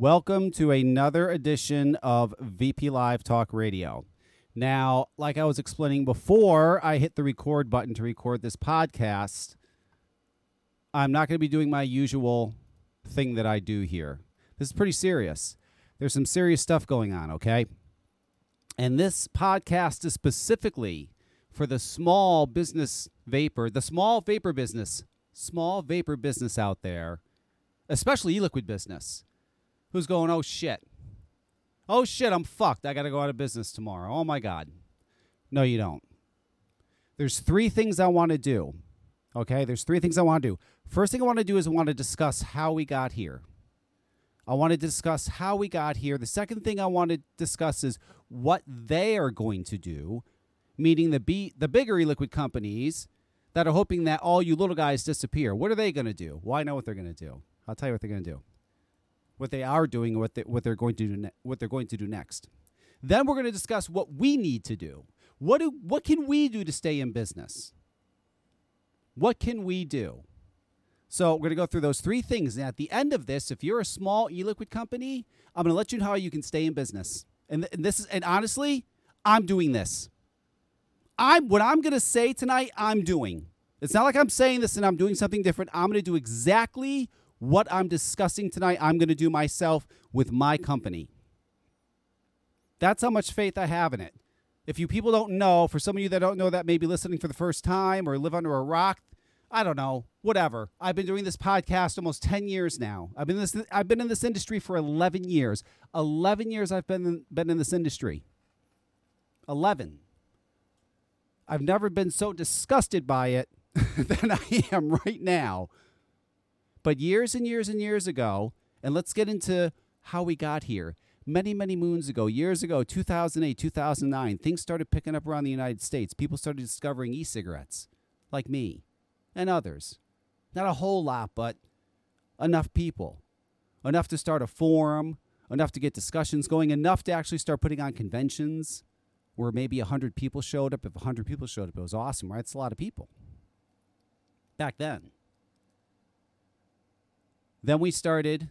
Welcome to another edition of VP Live Talk Radio. Now, like I was explaining before I hit the record button to record this podcast, I'm not going to be doing my usual thing that I do here. This is pretty serious. There's some serious stuff going on, okay? And this podcast is specifically for the small business vapor, the small vapor business, small vapor business out there, especially e liquid business, who's going, oh shit. Oh shit, I'm fucked. I got to go out of business tomorrow. Oh my God. No, you don't. There's three things I want to do. Okay, there's three things I want to do. First thing I want to do is I want to discuss how we got here. I want to discuss how we got here. The second thing I want to discuss is what they are going to do, meaning the B, the bigger e-liquid companies that are hoping that all you little guys disappear. What are they going to do? Well, I know what they're going to do. I'll tell you what they're going to do. What they are doing, what they, what they're going to do, ne- what they're going to do next. Then we're going to discuss what we need to do. What do what can we do to stay in business? What can we do? So we're going to go through those three things. And at the end of this, if you're a small e-liquid company, I'm going to let you know how you can stay in business. And, th- and this is and honestly, I'm doing this. I'm what I'm going to say tonight, I'm doing. It's not like I'm saying this and I'm doing something different. I'm going to do exactly what I'm discussing tonight. I'm going to do myself with my company. That's how much faith I have in it. If you people don't know, for some of you that don't know that may be listening for the first time or live under a rock, I don't know, whatever. I've been doing this podcast almost 10 years now. I've been this I've been in this industry for 11 years. 11 years I've been been in this industry. 11. I've never been so disgusted by it than I am right now. But years and years and years ago, and let's get into how we got here. Many, many moons ago, years ago, 2008, 2009, things started picking up around the United States. People started discovering e cigarettes, like me and others. Not a whole lot, but enough people. Enough to start a forum, enough to get discussions going, enough to actually start putting on conventions where maybe 100 people showed up. If 100 people showed up, it was awesome, right? It's a lot of people. Back then. Then we started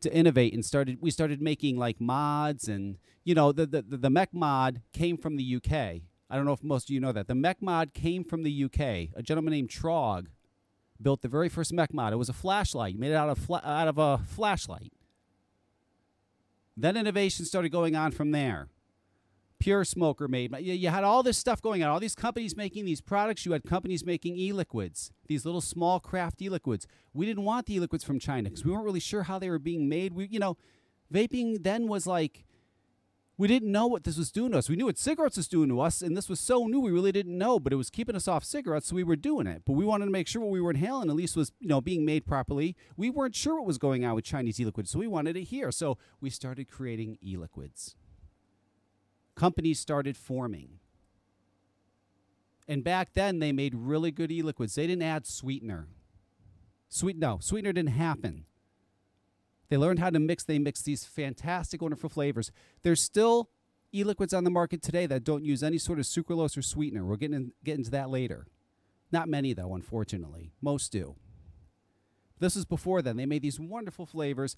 to innovate and started we started making like mods and you know the the, the mech mod came from the UK. I don't know if most of you know that. The mech mod came from the UK. A gentleman named Trog built the very first mech mod. It was a flashlight. He made it out of fla- out of a flashlight. Then innovation started going on from there. Pure Smoker made. You, had all this stuff going on. All these companies making these products. You had companies making e-liquids, these little small craft e-liquids. We didn't want the e-liquids from China because we weren't really sure how they were being made. We, you know, vaping then was like we didn't know what this was doing to us. We knew what cigarettes was doing to us, and this was so new we really didn't know, but it was keeping us off cigarettes, so we were doing it. But we wanted to make sure what we were inhaling at least was, you know, being made properly. We weren't sure what was going on with Chinese e-liquids, so we wanted it here. So we started creating e-liquids companies started forming. And back then, they made really good e liquids. They didn't add sweetener. Sweet, no, sweetener didn't happen. They learned how to mix. They mix these fantastic, wonderful flavors. There's still e liquids on the market today that don't use any sort of sucralose or sweetener. We'll get, in, get into that later. Not many, though, unfortunately. Most do. This is before then. They made these wonderful flavors.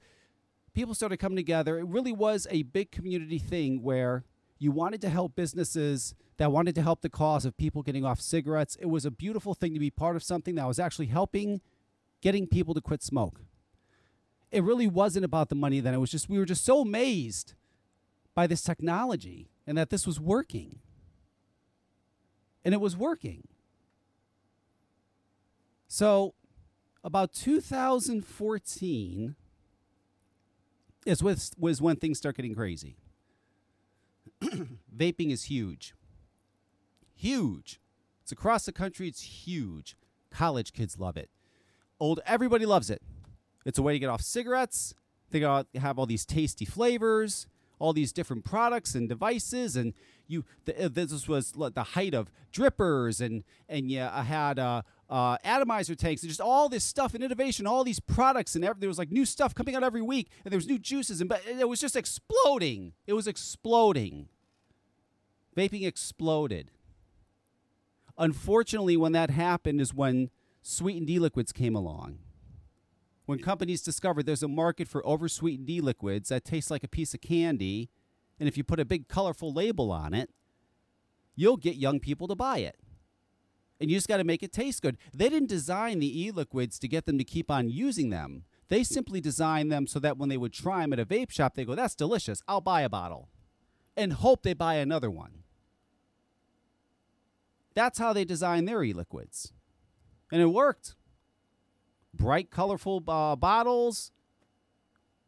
People started coming together. It really was a big community thing where you wanted to help businesses that wanted to help the cause of people getting off cigarettes. It was a beautiful thing to be part of something that was actually helping getting people to quit smoke. It really wasn't about the money then. It was just, we were just so amazed by this technology and that this was working. And it was working. So, about 2014 is was, was when things start getting crazy. vaping is huge. Huge. It's across the country, it's huge. College kids love it. Old everybody loves it. It's a way to get off cigarettes. They got have all these tasty flavors, all these different products and devices, and you. The, uh, this was the height of drippers, and and yeah, I had uh, uh, atomizer tanks, and just all this stuff and innovation, all these products, and every, there was like new stuff coming out every week, and there was new juices, and but it was just exploding. It was exploding. Vaping exploded. Unfortunately, when that happened, is when sweetened e-liquids came along. When companies discover there's a market for oversweetened e liquids that taste like a piece of candy, and if you put a big colorful label on it, you'll get young people to buy it. And you just got to make it taste good. They didn't design the e liquids to get them to keep on using them. They simply designed them so that when they would try them at a vape shop, they go, That's delicious. I'll buy a bottle. And hope they buy another one. That's how they designed their e liquids. And it worked. Bright, colorful uh, bottles,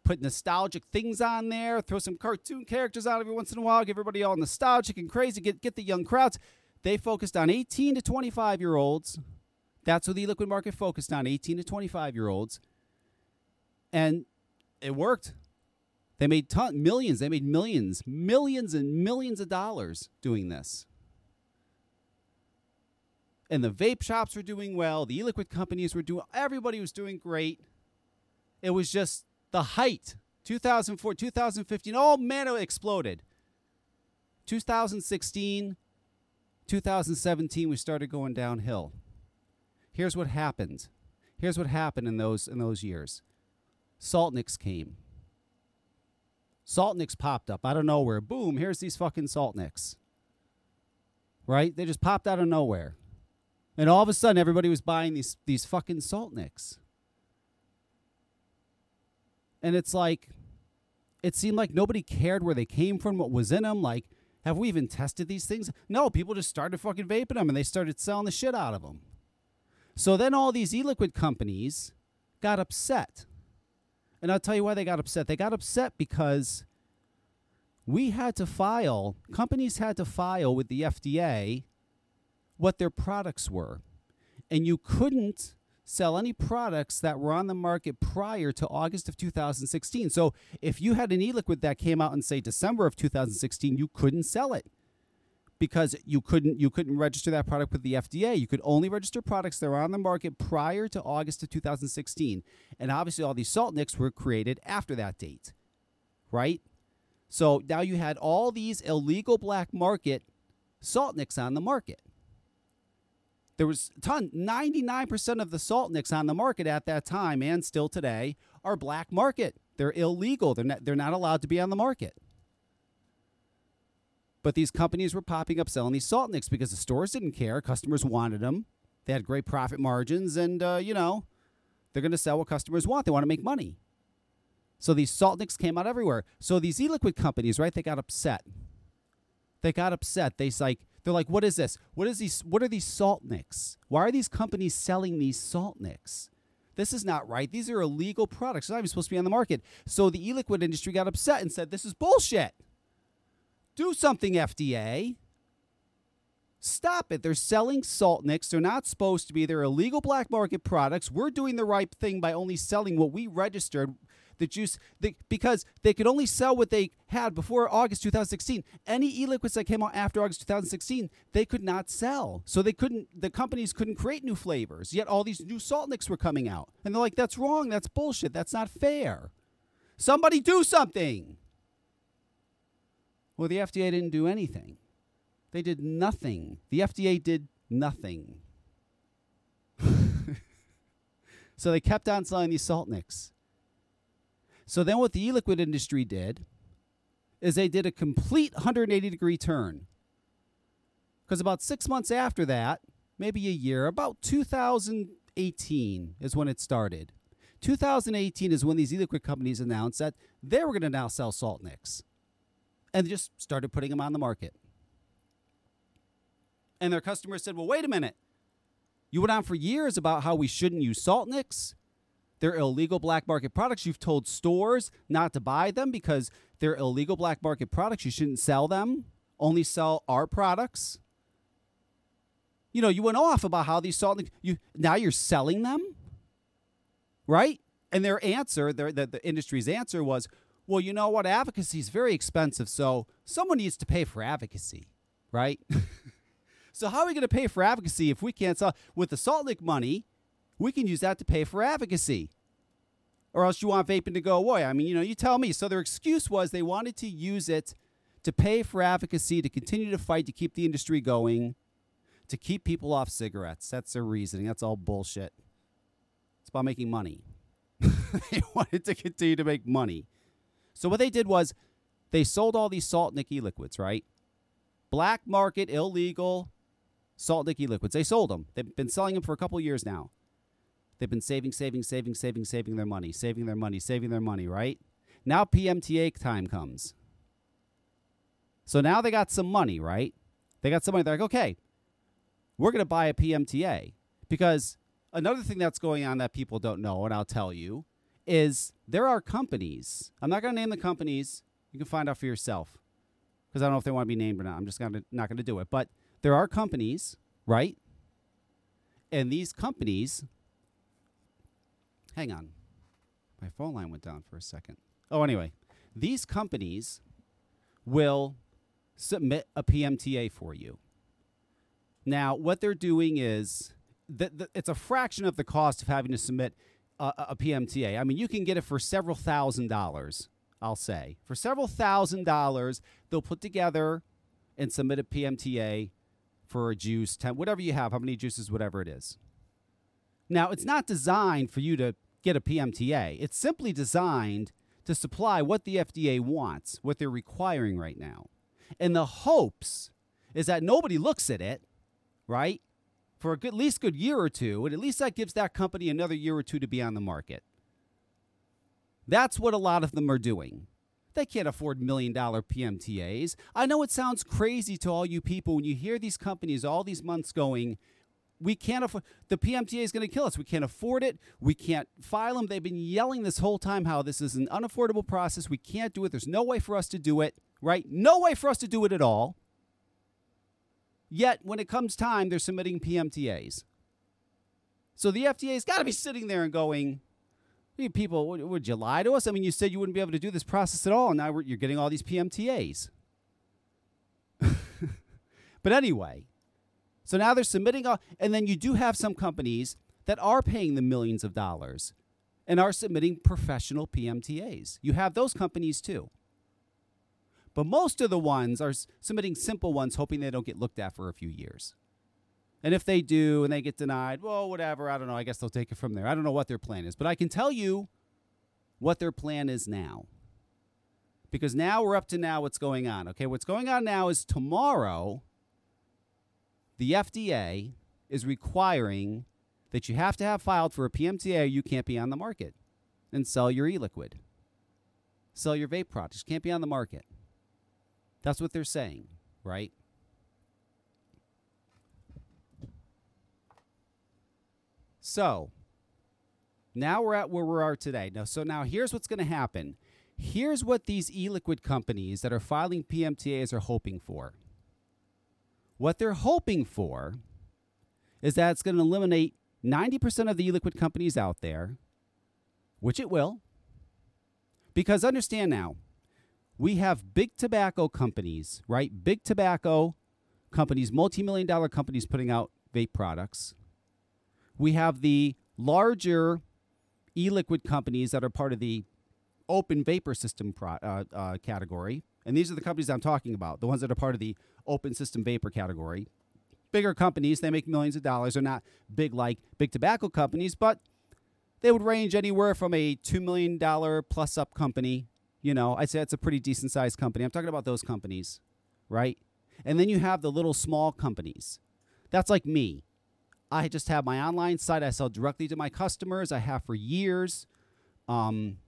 put nostalgic things on there, throw some cartoon characters out every once in a while, give everybody all nostalgic and crazy, get, get the young crowds. They focused on 18 to 25 year olds. That's what the liquid market focused on 18 to 25 year olds. And it worked. They made ton, millions. They made millions, millions and millions of dollars doing this. And the vape shops were doing well. The e-liquid companies were doing. Everybody was doing great. It was just the height. 2004, 2015. Oh man, it exploded. 2016, 2017, we started going downhill. Here's what happened. Here's what happened in those in those years. Saltniks came. Saltniks popped up out of nowhere. Boom, here's these fucking Saltniks. Right? They just popped out of nowhere. And all of a sudden everybody was buying these these fucking salt nicks. And it's like it seemed like nobody cared where they came from, what was in them. Like, have we even tested these things? No, people just started fucking vaping them and they started selling the shit out of them. So then all these e liquid companies got upset and I'll tell you why they got upset. They got upset because we had to file, companies had to file with the FDA what their products were. And you couldn't sell any products that were on the market prior to August of 2016. So if you had an e liquid that came out in, say, December of 2016, you couldn't sell it because you couldn't you couldn't register that product with the FDA. You could only register products that were on the market prior to August of 2016. And obviously all these salt nicks were created after that date. Right? So now you had all these illegal black market salt nicks on the market. There was a ton 99% of the salt nicks on the market at that time and still today are black market. They're illegal. They're not, they're not allowed to be on the market. But these companies were popping up selling these salt nicks because the stores didn't care. Customers wanted them. They had great profit margins, and uh, you know, they're going to sell what customers want. They want to make money. So these salt nicks came out everywhere. So these e-liquid companies, right? They got upset. They got upset. They like they're like, what is this? What is these? What are these salt nicks? Why are these companies selling these salt nicks? This is not right. These are illegal products. They're not even supposed to be on the market. So the e-liquid industry got upset and said, this is bullshit. Do something, FDA. Stop it. They're selling salt nicks. They're not supposed to be. They're illegal black market products. We're doing the right thing by only selling what we registered. The juice, the, because they could only sell what they had before August 2016. Any e-liquids that came out after August 2016, they could not sell. So they couldn't. The companies couldn't create new flavors. Yet all these new salt nicks were coming out, and they're like, "That's wrong. That's bullshit. That's not fair. Somebody do something." Well, the FDA didn't do anything. They did nothing. The FDA did nothing. so they kept on selling these salt nicks. So then what the e-liquid industry did is they did a complete 180 degree turn. Because about six months after that, maybe a year, about 2018 is when it started. 2018 is when these e-liquid companies announced that they were going to now sell salt nicks and they just started putting them on the market. And their customers said, well, wait a minute. You went on for years about how we shouldn't use salt nicks. They're illegal black market products. You've told stores not to buy them because they're illegal black market products. You shouldn't sell them. Only sell our products. You know, you went off about how these salt you now you're selling them, right? And their answer, their, the, the industry's answer was, well, you know what? Advocacy is very expensive, so someone needs to pay for advocacy, right? so how are we going to pay for advocacy if we can't sell with the salt nick money? We can use that to pay for advocacy. Or else you want vaping to go away. I mean, you know, you tell me. So their excuse was they wanted to use it to pay for advocacy, to continue to fight, to keep the industry going, to keep people off cigarettes. That's their reasoning. That's all bullshit. It's about making money. they wanted to continue to make money. So what they did was they sold all these salt nick liquids, right? Black market, illegal salt nick liquids. They sold them. They've been selling them for a couple years now. They've been saving, saving, saving, saving, saving their money, saving their money, saving their money, right? Now PMTA time comes. So now they got some money, right? They got some money. They're like, okay, we're going to buy a PMTA. Because another thing that's going on that people don't know, and I'll tell you, is there are companies. I'm not going to name the companies. You can find out for yourself because I don't know if they want to be named or not. I'm just gonna, not going to do it. But there are companies, right? And these companies, hang on, my phone line went down for a second. Oh, anyway, these companies will submit a PMTA for you. Now, what they're doing is that the, it's a fraction of the cost of having to submit a, a PMTA. I mean, you can get it for several thousand dollars, I'll say. For several thousand dollars, they'll put together and submit a PMTA for a juice, ten, whatever you have, how many juices, whatever it is. Now, it's not designed for you to get a PMTA. It's simply designed to supply what the FDA wants, what they're requiring right now. And the hopes is that nobody looks at it, right? For good, at least good year or two, and at least that gives that company another year or two to be on the market. That's what a lot of them are doing. They can't afford million dollar PMTAs. I know it sounds crazy to all you people when you hear these companies all these months going, we can't afford the PMTA is going to kill us. We can't afford it. We can't file them. They've been yelling this whole time how this is an unaffordable process. We can't do it. There's no way for us to do it, right? No way for us to do it at all. Yet when it comes time, they're submitting PMTAs. So the FDA's got to be sitting there and going, people, would you lie to us? I mean, you said you wouldn't be able to do this process at all, and now you're getting all these PMTAs. but anyway, so now they're submitting, all, and then you do have some companies that are paying the millions of dollars and are submitting professional PMTAs. You have those companies too. But most of the ones are submitting simple ones, hoping they don't get looked at for a few years. And if they do and they get denied, well, whatever, I don't know. I guess they'll take it from there. I don't know what their plan is, but I can tell you what their plan is now. Because now we're up to now what's going on. Okay, what's going on now is tomorrow the FDA is requiring that you have to have filed for a PMTA or you can't be on the market and sell your e-liquid. Sell your vape products. You can't be on the market. That's what they're saying, right? So now we're at where we are today. Now, so now here's what's going to happen. Here's what these e-liquid companies that are filing PMTAs are hoping for. What they're hoping for is that it's going to eliminate 90% of the e-liquid companies out there, which it will. Because understand now, we have big tobacco companies, right? Big tobacco companies, multi-million dollar companies putting out vape products we have the larger e-liquid companies that are part of the open vapor system pro, uh, uh, category, and these are the companies I'm talking about, the ones that are part of the open system vapor category. Bigger companies, they make millions of dollars. They're not big like big tobacco companies, but they would range anywhere from a $2 million plus up company. You know, I'd say that's a pretty decent sized company. I'm talking about those companies, right? And then you have the little small companies. That's like me. I just have my online site. I sell directly to my customers. I have for years. Um,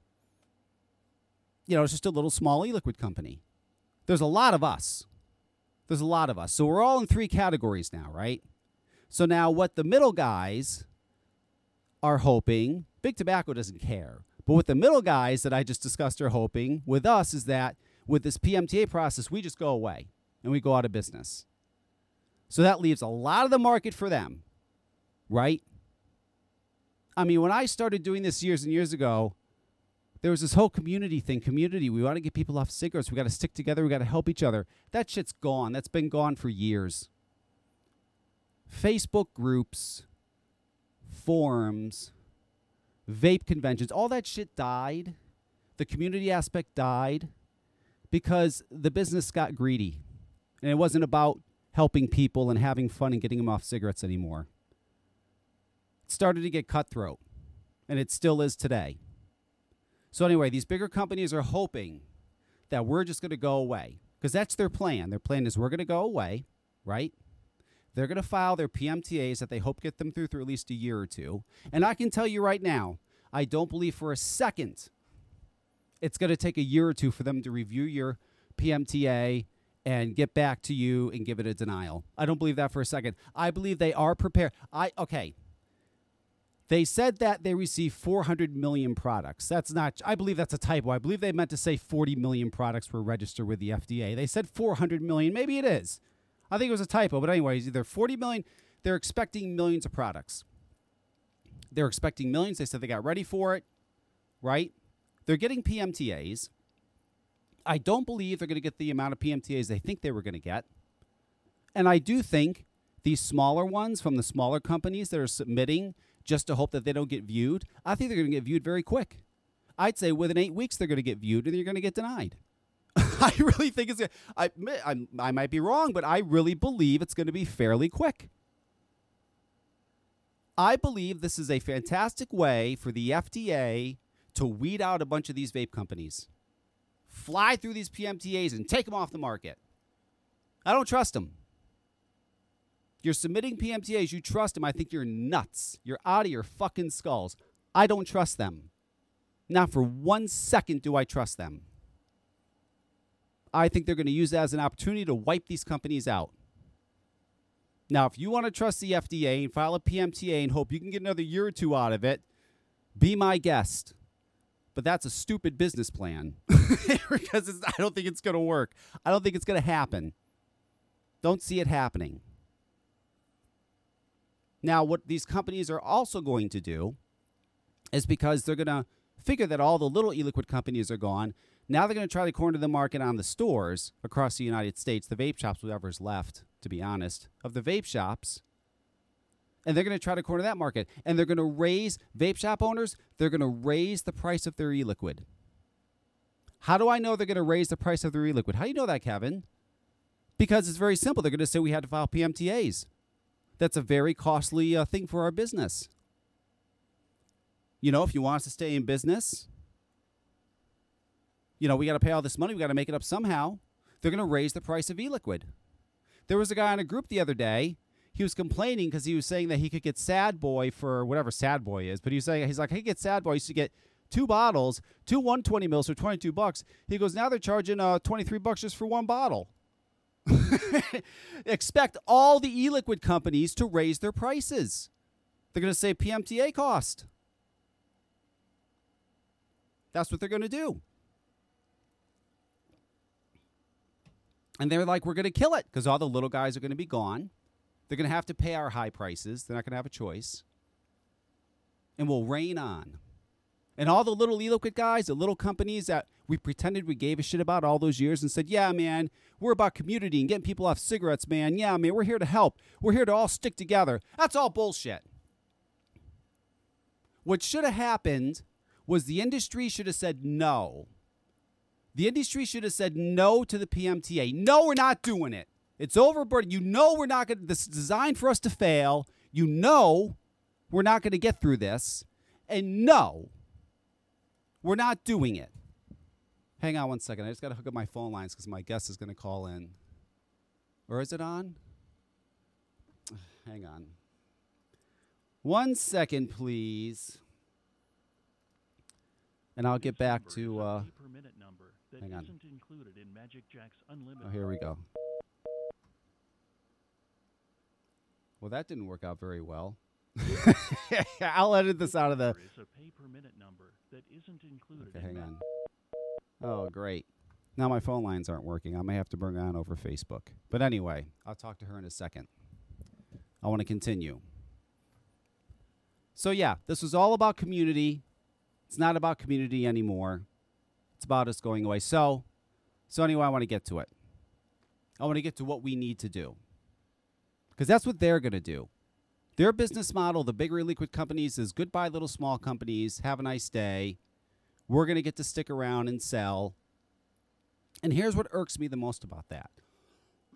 you know, it's just a little small e-liquid company. There's a lot of us. There's a lot of us. So we're all in three categories now, right? So now what the middle guys are hoping, Big Tobacco doesn't care. But what the middle guys that I just discussed are hoping with us is that with this PMTA process, we just go away and we go out of business. So that leaves a lot of the market for them right? I mean, when I started doing this years and years ago, there was this whole community thing. Community. We want to get people off cigarettes. We got to stick together. We got to help each other. That shit's gone. That's been gone for years. Facebook groups, forums, vape conventions, all that shit died. The community aspect died because the business got greedy. And it wasn't about helping people and having fun and getting them off cigarettes anymore It started to get cutthroat, and it still is today. So anyway, these bigger companies are hoping that we're just going to go away because that's their plan. Their plan is we're going to go away, right? They're going to file their PMTAs that they hope get them through through at least a year or two. And I can tell you right now, I don't believe for a second it's going to take a year or two for them to review your PMTA and get back to you and give it a denial. I don't believe that for a second. I believe they are prepared. I okay. They said that they received 400 million products. That's not, I believe that's a typo. I believe they meant to say 40 million products were registered with the FDA. They said 400 million. Maybe it is. I think it was a typo. But, anyways, either 40 million, they're expecting millions of products. They're expecting millions. They said they got ready for it, right? They're getting PMTAs. I don't believe they're going to get the amount of PMTAs they think they were going to get. And I do think these smaller ones from the smaller companies that are submitting just to hope that they don't get viewed, I think they're going to get viewed very quick. I'd say within eight weeks they're going to get viewed and you're going to get denied. I really think it's. I, I I might be wrong, but I really believe it's going to be fairly quick. I believe this is a fantastic way for the FDA to weed out a bunch of these vape companies, fly through these PMTAs and take them off the market. I don't trust them. You're submitting PMTAs, you trust them. I think you're nuts. You're out of your fucking skulls. I don't trust them. Not for one second do I trust them. I think they're going to use that as an opportunity to wipe these companies out. Now, if you want to trust the FDA and file a PMTA and hope you can get another year or two out of it, be my guest. But that's a stupid business plan because I don't think it's going to work. I don't think it's going to happen. Don't see it happening. Now, what these companies are also going to do is because they're going to figure that all the little e liquid companies are gone. Now they're going to try to corner the market on the stores across the United States, the vape shops, whatever's left, to be honest, of the vape shops. And they're going to try to corner that market. And they're going to raise vape shop owners, they're going to raise the price of their e liquid. How do I know they're going to raise the price of their e liquid? How do you know that, Kevin? Because it's very simple. They're going to say we had to file PMTAs that's a very costly uh, thing for our business. You know, if you want us to stay in business, you know, we got to pay all this money. We got to make it up somehow. They're going to raise the price of e-liquid. There was a guy in a group the other day. He was complaining because he was saying that he could get Sad Boy for whatever Sad Boy is, but he was saying he's like, "Hey, get Sad Boy." He used to get two bottles, two 120 mils for 22 bucks. He goes, now they're charging uh, 23 bucks just for one bottle. Expect all the e liquid companies to raise their prices. They're going to say PMTA cost. That's what they're going to do. And they're like, we're going to kill it because all the little guys are going to be gone. They're going to have to pay our high prices. They're not going to have a choice. And we'll reign on. And all the little e-liquid guys, the little companies that we pretended we gave a shit about all those years and said, yeah, man, we're about community and getting people off cigarettes, man. Yeah, man, we're here to help. We're here to all stick together. That's all bullshit. What should have happened was the industry should have said no. The industry should have said no to the PMTA. No, we're not doing it. It's overburdened. You know we're not going to, this is designed for us to fail. You know we're not going to get through this. And no, we're not doing it. Hang on one second. I just got to hook up my phone lines because my guest is going to call in. Or is it on? Hang on. One second, please. And I'll get back to. Uh, hang on. Oh, here we go. Well, that didn't work out very well. I'll edit this out of the. Okay, hang on. Oh, great. Now my phone lines aren't working. I may have to bring on over Facebook. But anyway, I'll talk to her in a second. I want to continue. So, yeah, this was all about community. It's not about community anymore. It's about us going away. So, so anyway, I want to get to it. I want to get to what we need to do. Because that's what they're going to do. Their business model, the bigger liquid companies, is goodbye, little small companies. Have a nice day. We're going to get to stick around and sell. And here's what irks me the most about that.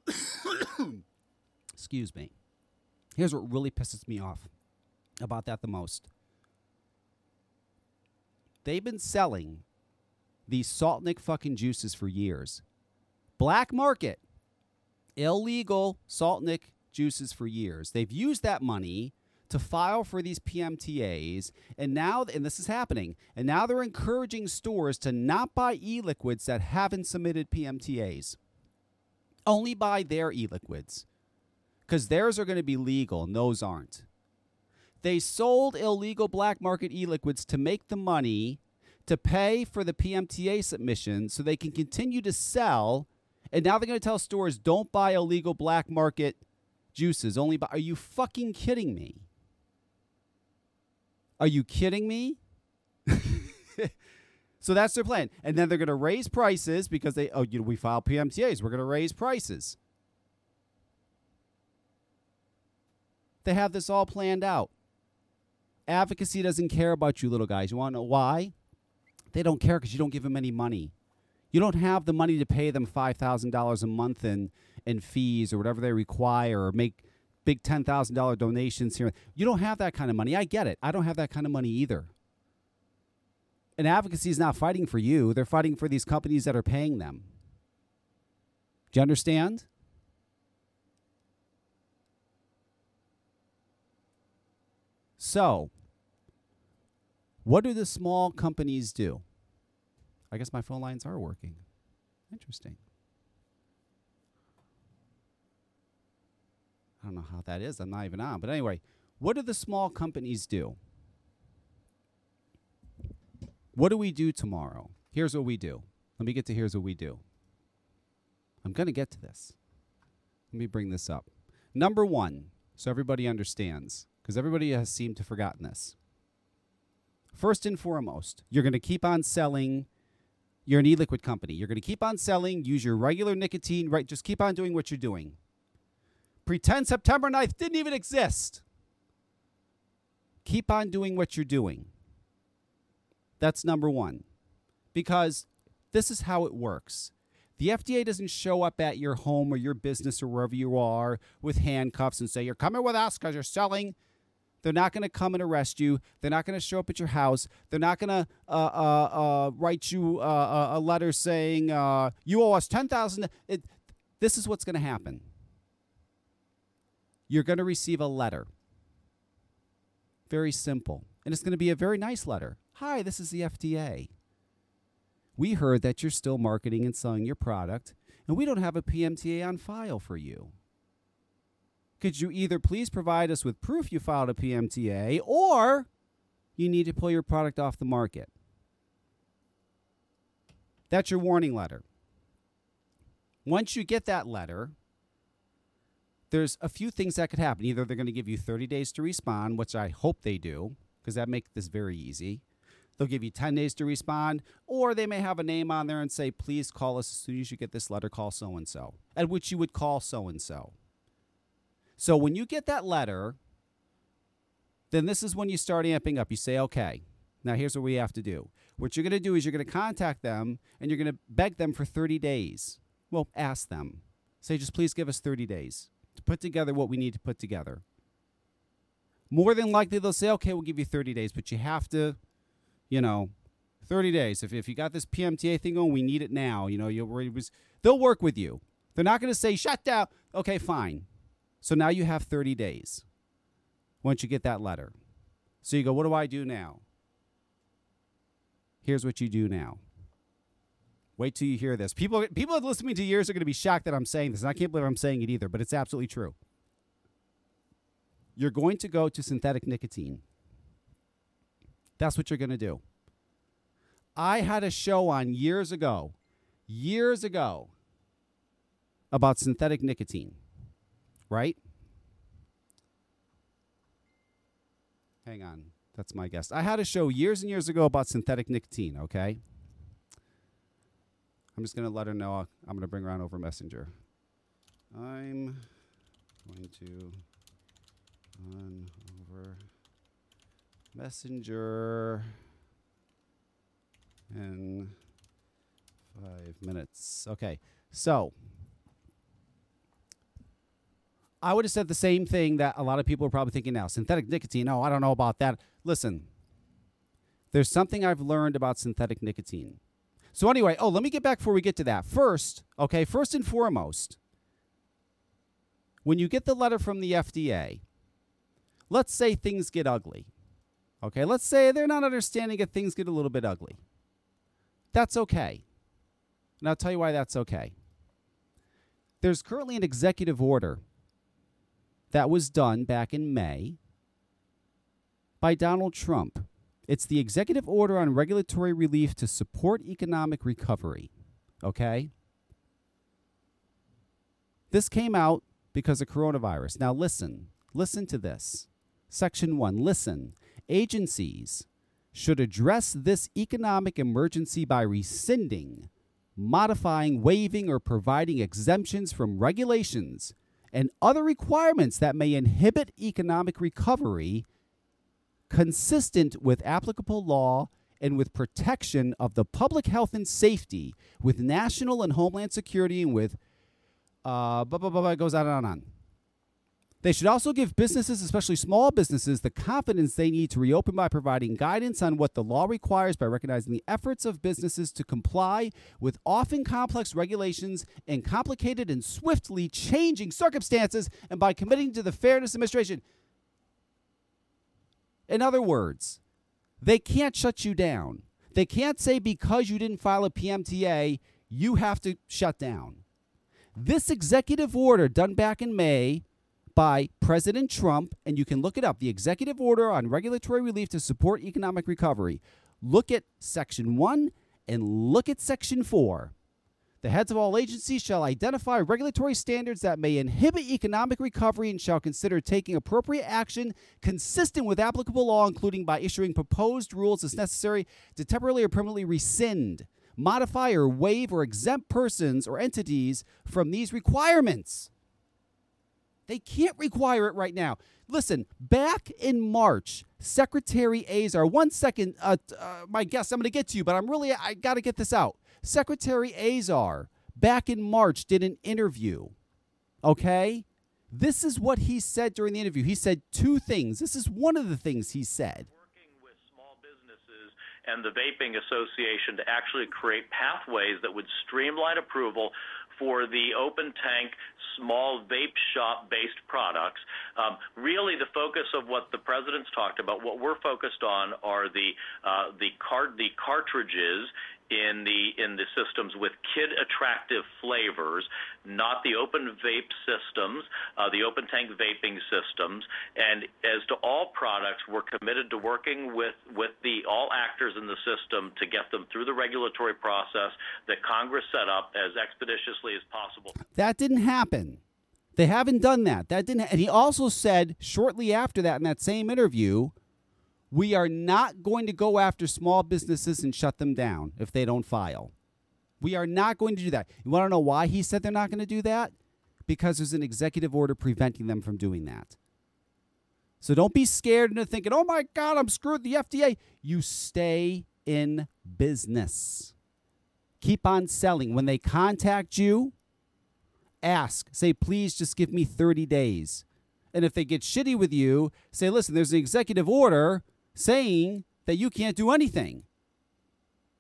Excuse me. Here's what really pisses me off about that the most. They've been selling these salt nick fucking juices for years. Black market, illegal salt nick juices for years. They've used that money to file for these PMTAs, and now, and this is happening, and now they're encouraging stores to not buy e liquids that haven't submitted PMTAs. Only buy their e liquids, because theirs are going to be legal and those aren't. They sold illegal black market e liquids to make the money to pay for the PMTA submission so they can continue to sell. And now they're going to tell stores don't buy illegal black market juices. Only buy. Are you fucking kidding me? Are you kidding me? so that's their plan. And then they're going to raise prices because they, oh, you know, we file PMTAs. We're going to raise prices. They have this all planned out. Advocacy doesn't care about you little guys. You want to know why? They don't care because you don't give them any money. You don't have the money to pay them $5,000 a month in, in fees or whatever they require or make big $10,000 donations here. You don't have that kind of money. I get it. I don't have that kind of money either. And advocacy is not fighting for you, they're fighting for these companies that are paying them. Do you understand? So, what do the small companies do? I guess my phone lines are working. Interesting. Don't know how that is. I'm not even on. But anyway, what do the small companies do? What do we do tomorrow? Here's what we do. Let me get to here's what we do. I'm going to get to this. Let me bring this up. Number one, so everybody understands, because everybody has seemed to forgotten this. First and foremost, you're going to keep on selling. You're an e-liquid company. You're going to keep on selling. Use your regular nicotine. Right, just keep on doing what you're doing. Pretend September 9th didn't even exist. Keep on doing what you're doing. That's number one. Because this is how it works. The FDA doesn't show up at your home or your business or wherever you are with handcuffs and say, You're coming with us because you're selling. They're not going to come and arrest you. They're not going to show up at your house. They're not going to uh, uh, uh, write you uh, a letter saying, uh, You owe us 10000 This is what's going to happen you're going to receive a letter. Very simple. And it's going to be a very nice letter. Hi, this is the FDA. We heard that you're still marketing and selling your product, and we don't have a PMTA on file for you. Could you either please provide us with proof you filed a PMTA, or you need to pull your product off the market? That's your warning letter. Once you get that letter, there's a few things that could happen. Either they're going to give you 30 days to respond, which I hope they do, because that makes this very easy. They'll give you 10 days to respond, or they may have a name on there and say, please call us as soon as you get this letter, call so and so, at which you would call so and so. So when you get that letter, then this is when you start amping up. You say, okay, now here's what we have to do. What you're going to do is you're going to contact them and you're going to beg them for 30 days. Well, ask them. Say, just please give us 30 days to put together what we need to put together. More than likely, they'll say, okay, we'll give you 30 days, but you have to, you know, 30 days. If, if you got this PMTA thing going, we need it now. You know, you'll, they'll work with you. They're not going to say, shut down. Okay, fine. So now you have 30 days once you get that letter. So you go, what do I do now? Here's what you do now. Wait till you hear this. People, people that listen to me to years are going to be shocked that I'm saying this. And I can't believe I'm saying it either, but it's absolutely true. You're going to go to synthetic nicotine. That's what you're going to do. I had a show on years ago, years ago, about synthetic nicotine, right? Hang on. That's my guess. I had a show years and years ago about synthetic nicotine, okay? I'm just going to let her know I'm going to bring her on over Messenger. I'm going to on over Messenger in five minutes. Okay, so I would have said the same thing that a lot of people are probably thinking now. Synthetic nicotine. Oh, I don't know about that. Listen, there's something I've learned about synthetic nicotine. So, anyway, oh, let me get back before we get to that. First, okay, first and foremost, when you get the letter from the FDA, let's say things get ugly. Okay, let's say they're not understanding if things get a little bit ugly. That's okay. And I'll tell you why that's okay. There's currently an executive order that was done back in May by Donald Trump. It's the executive order on regulatory relief to support economic recovery. Okay? This came out because of coronavirus. Now, listen, listen to this. Section 1 Listen, agencies should address this economic emergency by rescinding, modifying, waiving, or providing exemptions from regulations and other requirements that may inhibit economic recovery consistent with applicable law and with protection of the public health and safety, with national and homeland security, and with uh, blah, blah, blah, blah, goes on and on and on. They should also give businesses, especially small businesses, the confidence they need to reopen by providing guidance on what the law requires by recognizing the efforts of businesses to comply with often complex regulations and complicated and swiftly changing circumstances and by committing to the fairness administration. In other words, they can't shut you down. They can't say because you didn't file a PMTA, you have to shut down. This executive order done back in May by President Trump, and you can look it up the executive order on regulatory relief to support economic recovery. Look at section one and look at section four. The heads of all agencies shall identify regulatory standards that may inhibit economic recovery and shall consider taking appropriate action consistent with applicable law, including by issuing proposed rules as necessary to temporarily or permanently rescind, modify, or waive or exempt persons or entities from these requirements. They can't require it right now. Listen, back in March, Secretary Azar, one second, uh, uh, my guess, I'm going to get to you, but I'm really, I got to get this out. Secretary Azar, back in March, did an interview. Okay? This is what he said during the interview. He said two things. This is one of the things he said and the Vaping Association to actually create pathways that would streamline approval for the open tank small vape shop based products. Um, really, the focus of what the president's talked about, what we're focused on, are the uh, the cart the cartridges in the in the systems with kid attractive flavors, not the open vape systems, uh, the open tank vaping systems. And as to all products, we're committed to working with with the all actors in the system to get them through the regulatory process that Congress set up as expeditiously as possible. That didn't happen. They haven't done that. That didn't. And he also said shortly after that in that same interview we are not going to go after small businesses and shut them down if they don't file. We are not going to do that. You want to know why he said they're not going to do that? Because there's an executive order preventing them from doing that. So don't be scared into thinking, oh my God, I'm screwed the FDA. You stay in business. Keep on selling. When they contact you, ask. Say, please just give me 30 days. And if they get shitty with you, say, listen, there's an executive order saying that you can't do anything.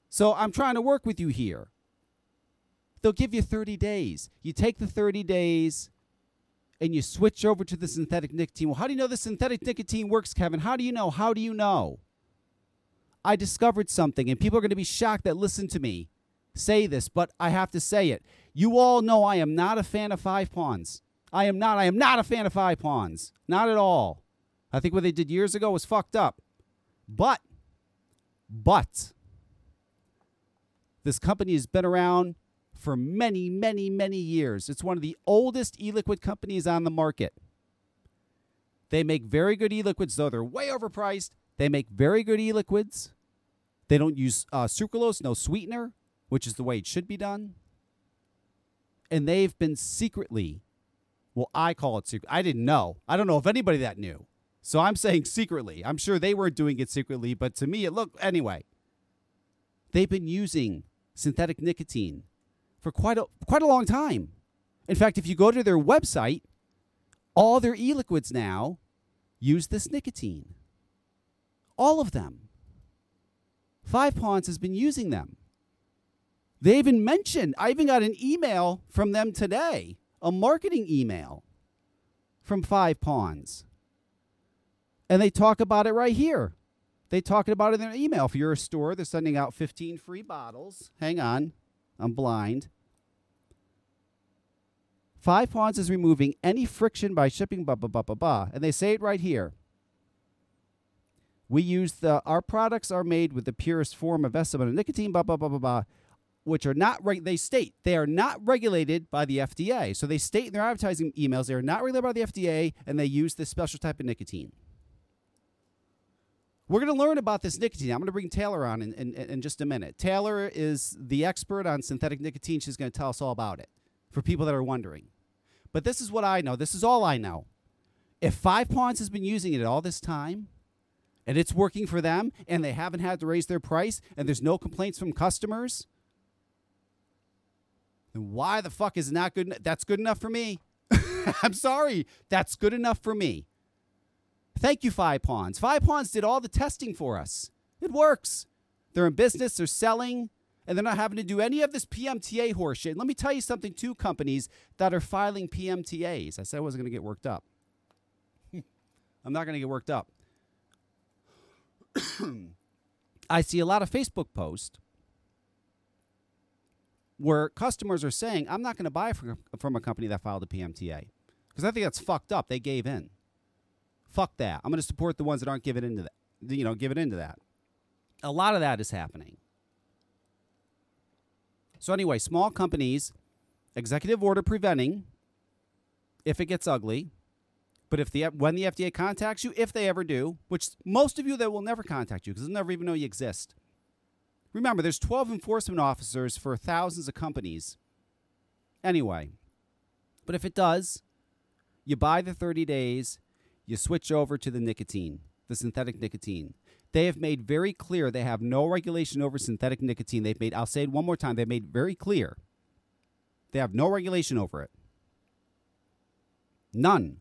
So I'm trying to work with you here. They'll give you 30 days. You take the 30 days and you switch over to the synthetic nicotine. Well, how do you know the synthetic nicotine works, Kevin? How do you know? How do you know? I discovered something, and people are going to be shocked that listen to me say this, but I have to say it. You all know I am not a fan of five pawns. I am not. I am not a fan of five pawns. Not at all. I think what they did years ago was fucked up. But, but, this company has been around for many, many, many years. It's one of the oldest e liquid companies on the market. They make very good e liquids, though they're way overpriced. They make very good e liquids. They don't use uh, sucralose, no sweetener, which is the way it should be done. And they've been secretly, well, I call it secret. I didn't know. I don't know if anybody that knew. So I'm saying secretly. I'm sure they weren't doing it secretly, but to me, it looked anyway. They've been using synthetic nicotine for quite a quite a long time. In fact, if you go to their website, all their e-liquids now use this nicotine. All of them. Five Pawns has been using them. They even mentioned, I even got an email from them today, a marketing email from Five Pawns. And they talk about it right here. They talk about it in their email. If you're a store, they're sending out 15 free bottles. Hang on, I'm blind. Five Pawns is removing any friction by shipping, blah, blah, blah, blah, blah. And they say it right here. We use the, our products are made with the purest form of estimate of nicotine, blah, blah, blah, blah, blah, which are not, reg- they state they are not regulated by the FDA. So they state in their advertising emails they are not regulated by the FDA and they use this special type of nicotine. We're going to learn about this nicotine. I'm going to bring Taylor on in, in, in just a minute. Taylor is the expert on synthetic nicotine. She's going to tell us all about it for people that are wondering. But this is what I know. This is all I know. If Five Pawns has been using it all this time and it's working for them and they haven't had to raise their price and there's no complaints from customers, then why the fuck is not good? That's good enough for me. I'm sorry. That's good enough for me. Thank you, Five Pawns. Five Pawns did all the testing for us. It works. They're in business, they're selling, and they're not having to do any of this PMTA horseshit. Let me tell you something two companies that are filing PMTAs. I said I wasn't going to get worked up. I'm not going to get worked up. I see a lot of Facebook posts where customers are saying, I'm not going to buy from, from a company that filed a PMTA because I think that's fucked up. They gave in. Fuck that. I'm going to support the ones that aren't giving into that. You know, giving into that. A lot of that is happening. So anyway, small companies, executive order preventing if it gets ugly. But if the when the FDA contacts you, if they ever do, which most of you that will never contact you because they'll never even know you exist. Remember, there's 12 enforcement officers for thousands of companies. Anyway, but if it does, you buy the 30 days, you switch over to the nicotine, the synthetic nicotine. They have made very clear they have no regulation over synthetic nicotine. They've made, I'll say it one more time, they've made very clear they have no regulation over it. None.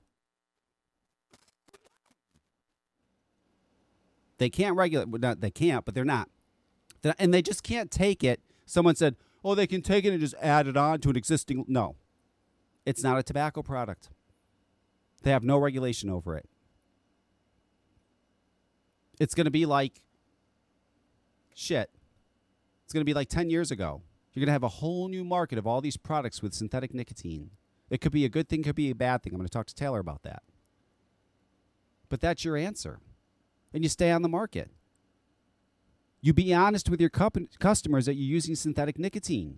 They can't regulate, not, they can't, but they're not. And they just can't take it. Someone said, oh, they can take it and just add it on to an existing. No, it's not a tobacco product. They have no regulation over it. It's going to be like shit. It's going to be like 10 years ago. You're going to have a whole new market of all these products with synthetic nicotine. It could be a good thing, could be a bad thing. I'm going to talk to Taylor about that. But that's your answer. And you stay on the market. You be honest with your customers that you're using synthetic nicotine.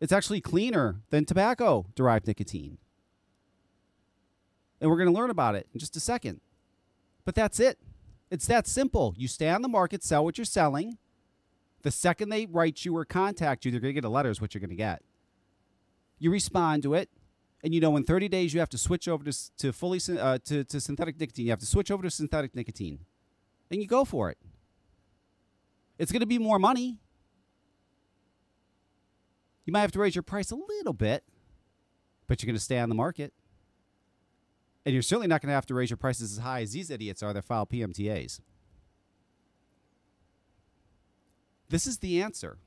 It's actually cleaner than tobacco derived nicotine. And we're going to learn about it in just a second. But that's it. It's that simple. You stay on the market, sell what you're selling. The second they write you or contact you, they're going to get a letter, is what you're going to get. You respond to it, and you know in 30 days you have to switch over to, to fully uh, to, to synthetic nicotine. You have to switch over to synthetic nicotine, and you go for it. It's going to be more money. You might have to raise your price a little bit, but you're going to stay on the market. And you're certainly not going to have to raise your prices as high as these idiots are that file PMTAs. This is the answer.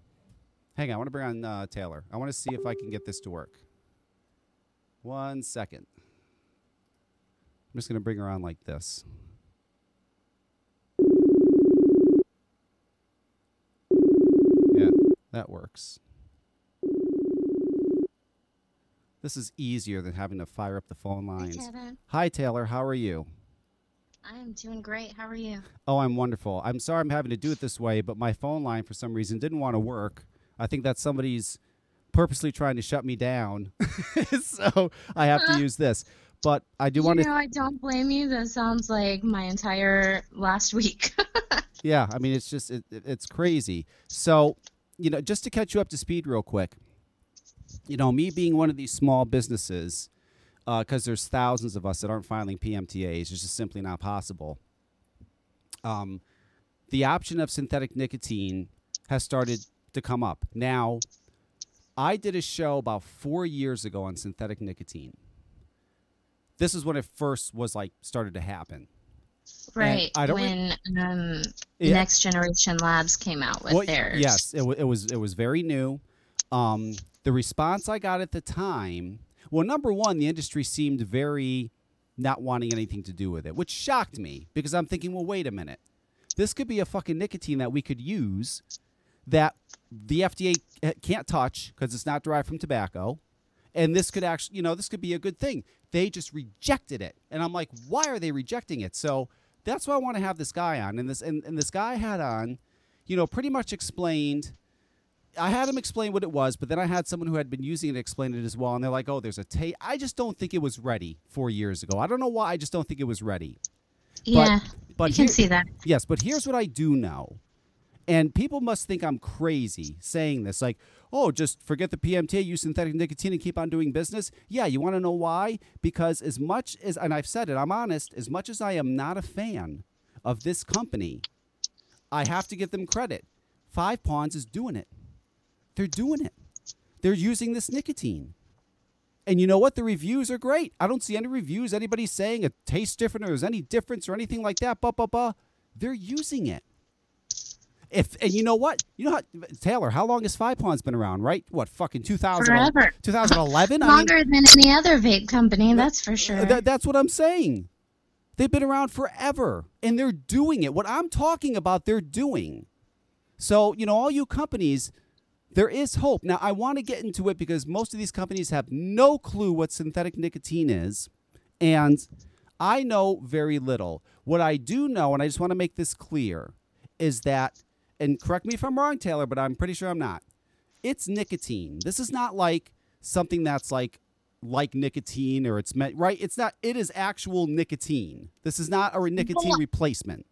Hang on, I want to bring on uh, Taylor. I want to see if I can get this to work. One second. I'm just going to bring her on like this. Yeah, that works. This is easier than having to fire up the phone lines. Hi, Taylor. Hi, Taylor. How are you? I am doing great. How are you? Oh, I'm wonderful. I'm sorry I'm having to do it this way, but my phone line for some reason didn't want to work. I think that somebody's purposely trying to shut me down. so I have to use this. But I do you want to. Know I don't blame you. That sounds like my entire last week. yeah, I mean, it's just, it, it's crazy. So, you know, just to catch you up to speed real quick, you know, me being one of these small businesses, because uh, there's thousands of us that aren't filing PMTAs, it's just simply not possible. Um, the option of synthetic nicotine has started to come up. Now, I did a show about four years ago on synthetic nicotine. This is when it first was like started to happen. Right. I don't when um, yeah. Next Generation Labs came out with well, theirs. Yes, it, w- it was it was very new Um, the response I got at the time, well, number one, the industry seemed very not wanting anything to do with it, which shocked me because I'm thinking, well, wait a minute. This could be a fucking nicotine that we could use that the FDA can't touch because it's not derived from tobacco. And this could actually, you know, this could be a good thing. They just rejected it. And I'm like, why are they rejecting it? So that's why I want to have this guy on. And this and, and this guy had on, you know, pretty much explained I had him explain what it was, but then I had someone who had been using it explain it as well, and they're like, "Oh, there's a taste." I just don't think it was ready four years ago. I don't know why. I just don't think it was ready. Yeah, but, but you can here- see that. Yes, but here's what I do know. And people must think I'm crazy saying this. Like, oh, just forget the PMT, use synthetic nicotine and keep on doing business. Yeah, you want to know why? Because as much as, and I've said it, I'm honest, as much as I am not a fan of this company, I have to give them credit. Five Pawns is doing it. They're doing it. They're using this nicotine. And you know what? The reviews are great. I don't see any reviews, anybody saying it tastes different or there's any difference or anything like that. Blah, blah, blah. They're using it. If and you know what? You know how Taylor, how long has Five Pawns been around, right? What fucking 2000, Forever. 2011? I mean, Longer than any other vape company, that's for sure. Th- that's what I'm saying. They've been around forever and they're doing it. What I'm talking about, they're doing. So, you know, all you companies, there is hope. Now, I want to get into it because most of these companies have no clue what synthetic nicotine is. And I know very little. What I do know, and I just want to make this clear, is that, and correct me if I'm wrong, Taylor, but I'm pretty sure I'm not. It's nicotine. This is not like something that's like like nicotine or it's meant right. It's not. It is actual nicotine. This is not a nicotine replacement.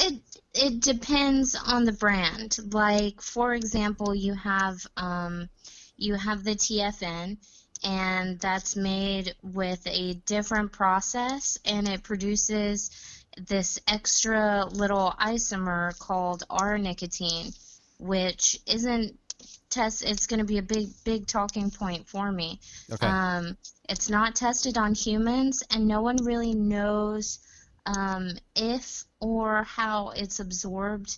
It it depends on the brand. Like for example, you have um, you have the TFN, and that's made with a different process, and it produces this extra little isomer called R nicotine, which isn't test. It's going to be a big big talking point for me. Okay. Um, it's not tested on humans, and no one really knows um, if or how it's absorbed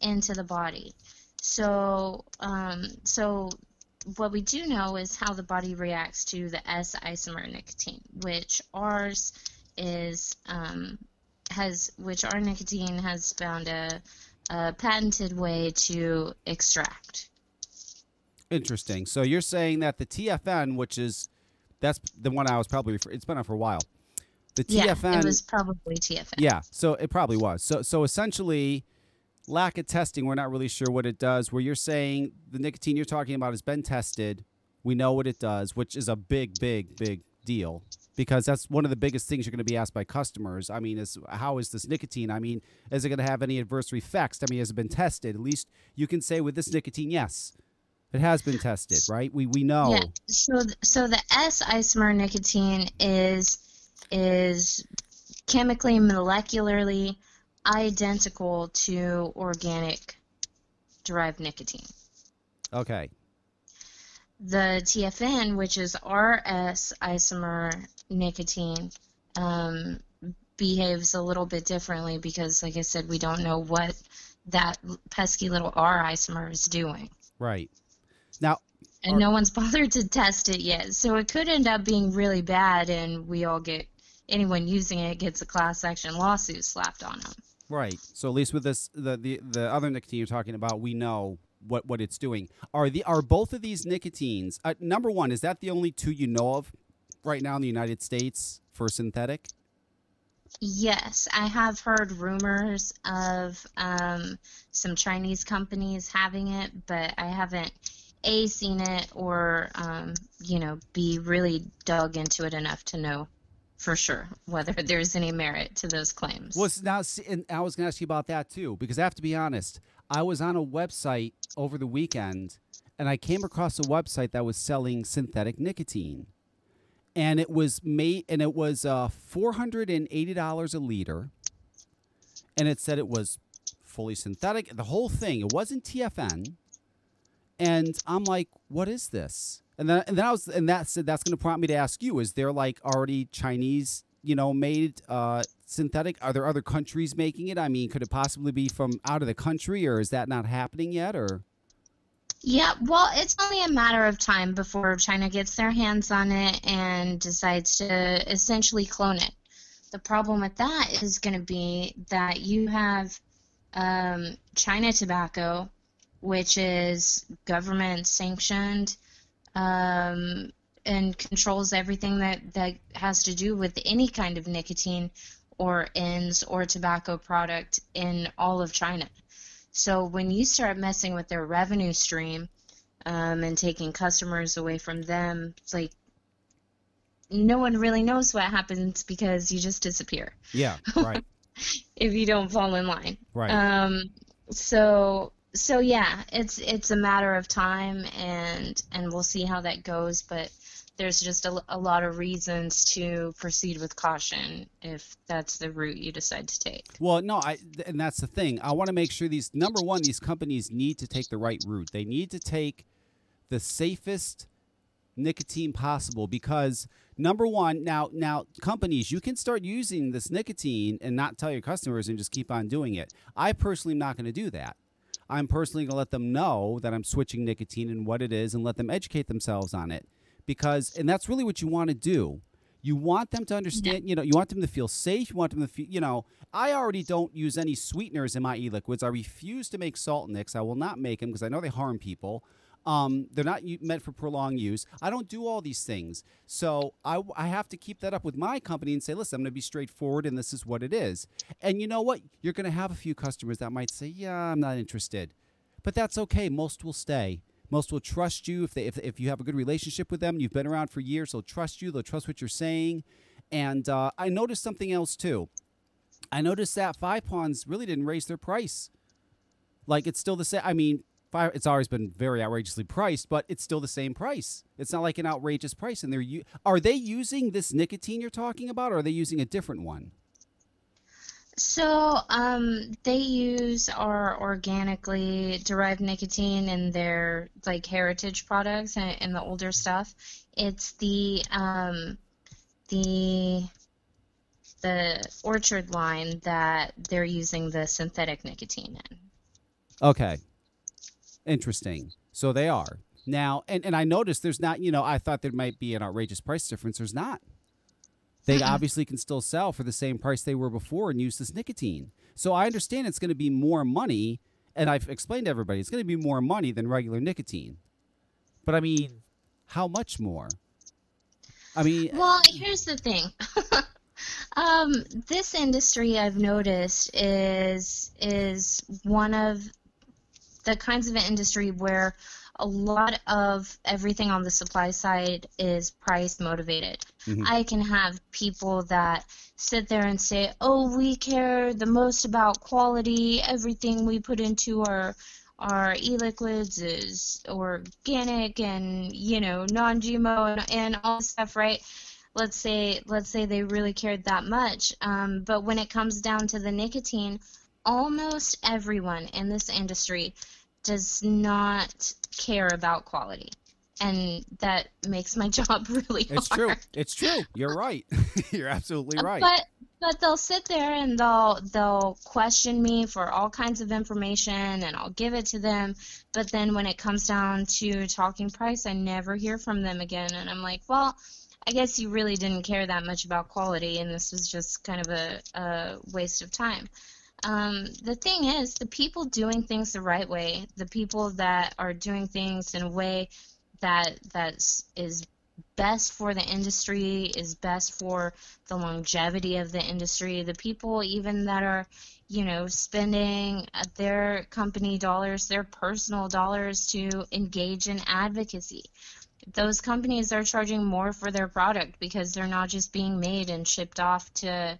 into the body. So, um, so what we do know is how the body reacts to the S isomer nicotine, which ours is um, has which our nicotine has found a, a patented way to extract. Interesting. So you're saying that the TFN, which is that's the one I was probably refer- it's been out for a while. The TFN. Yeah, it was probably TFN. Yeah, so it probably was. So so essentially lack of testing, we're not really sure what it does. Where you're saying the nicotine you're talking about has been tested. We know what it does, which is a big big big deal because that's one of the biggest things you're going to be asked by customers. I mean, is how is this nicotine? I mean, is it going to have any adverse effects? I mean, has it been tested? At least you can say with this nicotine, yes. It has been tested, right? We we know. Yeah. So th- so the S isomer nicotine is is chemically molecularly identical to organic derived nicotine. Okay. The TFN, which is RS isomer nicotine, um, behaves a little bit differently because, like I said, we don't know what that pesky little R isomer is doing. Right. Now, and no one's bothered to test it yet. So it could end up being really bad, and we all get anyone using it gets a class action lawsuit slapped on them. Right. So at least with this, the the, the other nicotine you're talking about, we know what what it's doing. Are the are both of these nicotines? Uh, number one, is that the only two you know of right now in the United States for synthetic? Yes, I have heard rumors of um, some Chinese companies having it, but I haven't a seen it or um, you know be really dug into it enough to know for sure whether there's any merit to those claims. Well, now, and I was going to ask you about that too, because I have to be honest. I was on a website over the weekend, and I came across a website that was selling synthetic nicotine, and it was made, and it was uh, four hundred and eighty dollars a liter, and it said it was fully synthetic, the whole thing. It wasn't TFN, and I'm like, what is this? And then, and then I was, and that said, that's going to prompt me to ask you: Is there like already Chinese, you know, made uh, synthetic? Are there other countries making it? I mean, could it possibly be from out of the country, or is that not happening yet? Or Yeah, well, it's only a matter of time before China gets their hands on it and decides to essentially clone it. The problem with that is going to be that you have um, China tobacco, which is government sanctioned um, and controls everything that, that has to do with any kind of nicotine or ENDS or tobacco product in all of China. So when you start messing with their revenue stream um, and taking customers away from them, it's like no one really knows what happens because you just disappear. Yeah, right. if you don't fall in line. Right. Um, so so yeah, it's it's a matter of time, and and we'll see how that goes. But there's just a, a lot of reasons to proceed with caution if that's the route you decide to take. Well, no, I and that's the thing. I want to make sure these number one, these companies need to take the right route. They need to take the safest nicotine possible because number one, now now companies, you can start using this nicotine and not tell your customers and just keep on doing it. I personally am not going to do that. I'm personally going to let them know that I'm switching nicotine and what it is and let them educate themselves on it. Because and that's really what you want to do. You want them to understand you know you want them to feel safe you want them to feel you know i already don't use any sweeteners in my e-liquids. I refuse to make salt nicks. I will not make them because i know they harm people um, they're not meant for prolonged use i don't do all these things so I, I have to keep that up with my company and say listen i'm going to be straightforward and this is what it is and you know what you're going to have a few customers that might say yeah i'm not interested but that's okay most will stay most will trust you if they if, if you have a good relationship with them. You've been around for years. They'll trust you. They'll trust what you're saying. And uh, I noticed something else too. I noticed that Five Pawns really didn't raise their price. Like it's still the same. I mean, five, it's always been very outrageously priced, but it's still the same price. It's not like an outrageous price. And they're are they using this nicotine you're talking about, or are they using a different one? So um, they use our organically derived nicotine in their like heritage products and, and the older stuff. It's the um, the the orchard line that they're using the synthetic nicotine in. Okay, interesting. So they are now, and and I noticed there's not. You know, I thought there might be an outrageous price difference. There's not they obviously can still sell for the same price they were before and use this nicotine. So I understand it's going to be more money, and I've explained to everybody it's going to be more money than regular nicotine. But I mean, how much more? I mean, well, here's the thing. um, this industry I've noticed is is one of the kinds of industry where a lot of everything on the supply side is price motivated. Mm-hmm. I can have people that sit there and say, "Oh, we care the most about quality. Everything we put into our our e-liquids is organic and you know non-GMO and, and all this stuff, right?" Let's say let's say they really cared that much, um, but when it comes down to the nicotine, almost everyone in this industry does not care about quality. And that makes my job really it's hard. It's true. It's true. You're right. You're absolutely right. But but they'll sit there and they'll they'll question me for all kinds of information and I'll give it to them. But then when it comes down to talking price, I never hear from them again. And I'm like, well, I guess you really didn't care that much about quality, and this was just kind of a, a waste of time. Um, the thing is, the people doing things the right way, the people that are doing things in a way that that is best for the industry, is best for the longevity of the industry, the people even that are, you know, spending their company dollars, their personal dollars to engage in advocacy. Those companies are charging more for their product because they're not just being made and shipped off to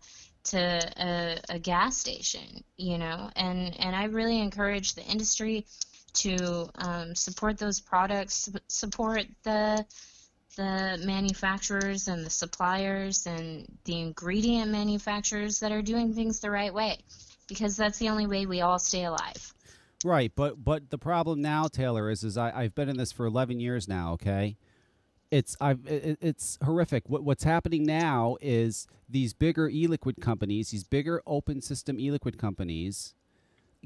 to a, a gas station, you know, and and I really encourage the industry to um, support those products, support the the manufacturers and the suppliers and the ingredient manufacturers that are doing things the right way, because that's the only way we all stay alive. Right, but but the problem now, Taylor, is is I, I've been in this for eleven years now. Okay, it's I've it, it's horrific. What, what's happening now is these bigger e-liquid companies, these bigger open system e-liquid companies,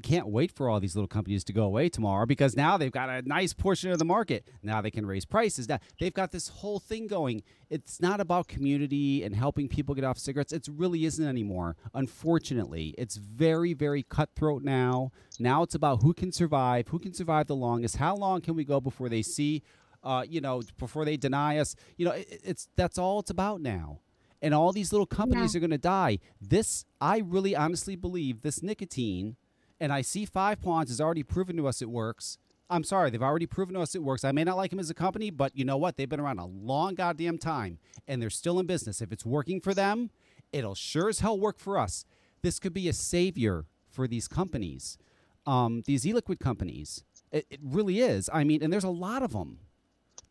can't wait for all these little companies to go away tomorrow because now they've got a nice portion of the market. Now they can raise prices. Now they've got this whole thing going. It's not about community and helping people get off cigarettes. It really isn't anymore. Unfortunately, it's very, very cutthroat now. Now it's about who can survive, who can survive the longest, how long can we go before they see, uh, you know, before they deny us. You know, it, it's that's all it's about now and all these little companies Yeah. are going to die. This, I really honestly believe, this nicotine, and I see Five Pawns has already proven to us it works. I'm sorry, they've already proven to us it works. I may not like them as a company, but you know what? They've been around a long goddamn time, and they're still in business. If it's working for them, it'll sure as hell work for us. This could be a savior for these companies, um, these e-liquid companies. It, it really is. I mean, and there's a lot of them.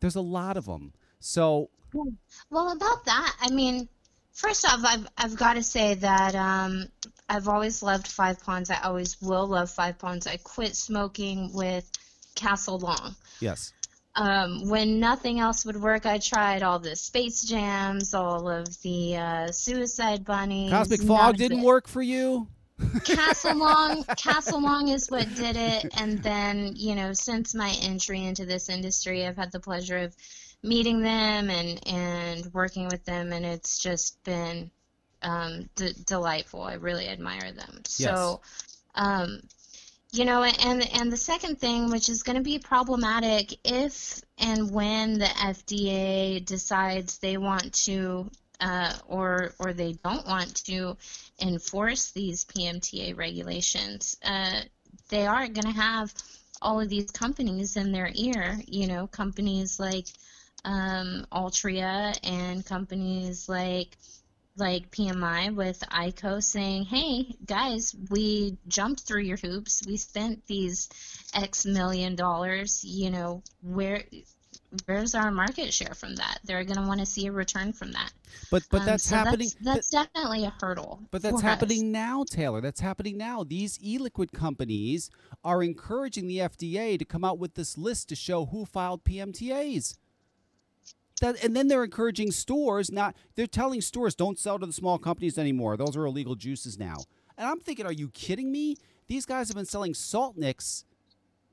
There's a lot of them. So Well, about that, I mean, first off, I've I've got to say that um, I've always loved Five Pawns. I always will love Five Pawns. I quit smoking with Castle Long. yes, Um, when nothing else would work, I tried all the Space Jams, all of the uh, Suicide Bunnies. Cosmic Fog didn't work for you. Castle Long, Castle Long is what did it, and then you know, since my entry into this industry, I've had the pleasure of meeting them and and working with them, and it's just been um, d- delightful. I really admire them. So, um, you know, and and the second thing, which is going to be problematic, if and when the FDA decides they want to. Uh, or or they don't want to enforce these PMTA regulations, uh, they are going to have all of these companies in their ear. You know, companies like um, Altria and companies like like PMI with IQOS saying, "Hey guys, we jumped through your hoops. We spent these X million dollars. You know, where where's our market share from that? They're going to want to see a return from that. But but Um, that's so happening. That's, that's definitely a hurdle. But that's for us. happening now, Taylor. That's happening now. These e-liquid companies are encouraging the FDA to come out with this list to show who filed PMTAs. That, and then they're encouraging stores not they're telling stores don't sell to the small companies anymore. Those are illegal juices now. And I'm thinking, are you kidding me? These guys have been selling salt nicks.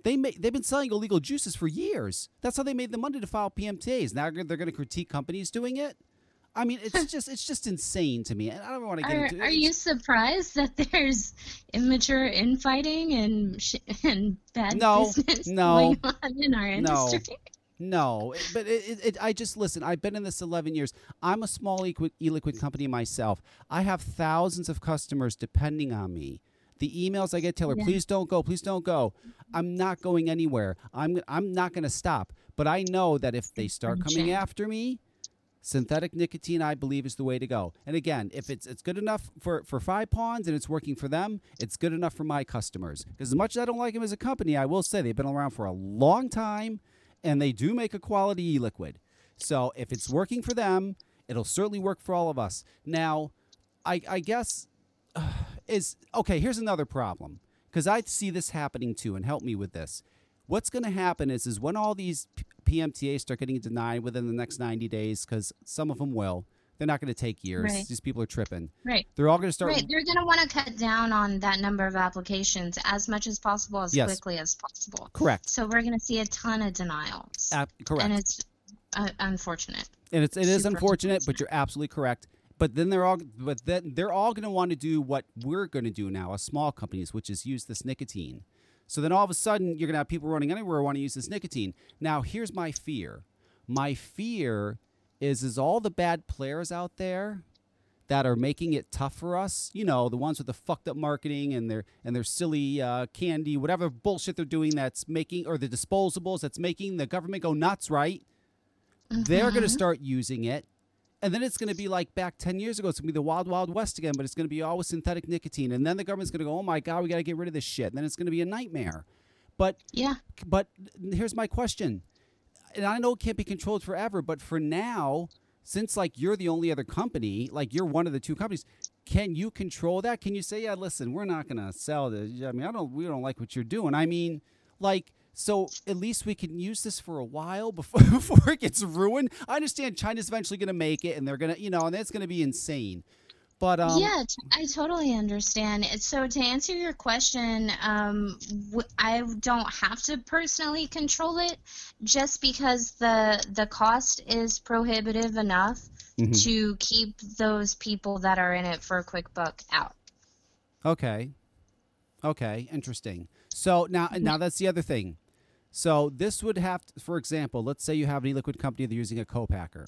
They ma- they've been selling illegal juices for years. That's how they made the money to file PMTAs. Now they're going to critique companies doing it. I mean, it's just it's just insane to me. And I don't want to get Are, into it. are you surprised that there's immature infighting and sh- and bad No, business no, going on in our no. industry? No, it- but it, it, it, I just listen. I've been in this 11 years. I'm a small e-liquid, e-liquid company myself. I have thousands of customers depending on me. The emails I get, Taylor, Yeah. please don't go, please don't go. I'm not going anywhere. I'm I'm not going to stop. But I know that if they start coming after me, synthetic nicotine, I believe, is the way to go. And again, if it's it's good enough for for Five Pawns and it's working for them, it's good enough for my customers. Because as much as I don't like them as a company, I will say they've been around for a long time, and they do make a quality e-liquid. So if it's working for them, it'll certainly work for all of us. Now, I I guess is okay. Here's another problem because I see this happening too, and help me with this. What's going to happen is, is when all these PMTAs start getting denied within the next 90 days, because some of them will, they're not going to take years. Right. These people are tripping. Right. They're all going to start. Right, they're going to want to cut down on that number of applications as much as possible, as Yes. quickly as possible. Correct. So we're going to see a ton of denials, Ab- correct. and it's uh, unfortunate. and it's it is super unfortunate, but you're absolutely correct. But then they're all, but then they're all going to want to do what we're going to do now as small companies, which is use this nicotine. So then all of a sudden you're going to have people running anywhere want to use this nicotine. Now here's my fear. My fear is is all the bad players out there that are making it tough for us. You know, the ones with the fucked up marketing and their and their silly uh, candy, whatever bullshit they're doing that's making, or the disposables that's making the government go nuts, right? they're going to start using it. And then it's going to be like back 10 years ago. It's going to be the wild, wild west again, but it's going to be all with synthetic nicotine. And then the government's going to go, oh my God, we got to get rid of this shit. And then it's going to be a nightmare. But, Yeah, but here's my question. And I know it can't be controlled forever, but for now, since like you're the only other company, like you're one of the two companies, can you control that? Can you say, yeah, listen, we're not going to sell this. I mean, I don't, we don't like what you're doing. I mean, like, so at least we can use this for a while before before it gets ruined. I understand China's eventually going to make it, and they're going to, you know, and that's going to be insane. But um, yeah, I totally understand. So to answer your question, um, I don't have to personally control it, just because the the cost is prohibitive enough mhm. to keep those people that are in it for a quick buck out. Okay. Okay, interesting. So now now that's the other thing. So this would have to, for example, let's say you have an e-liquid company they're using a co-packer.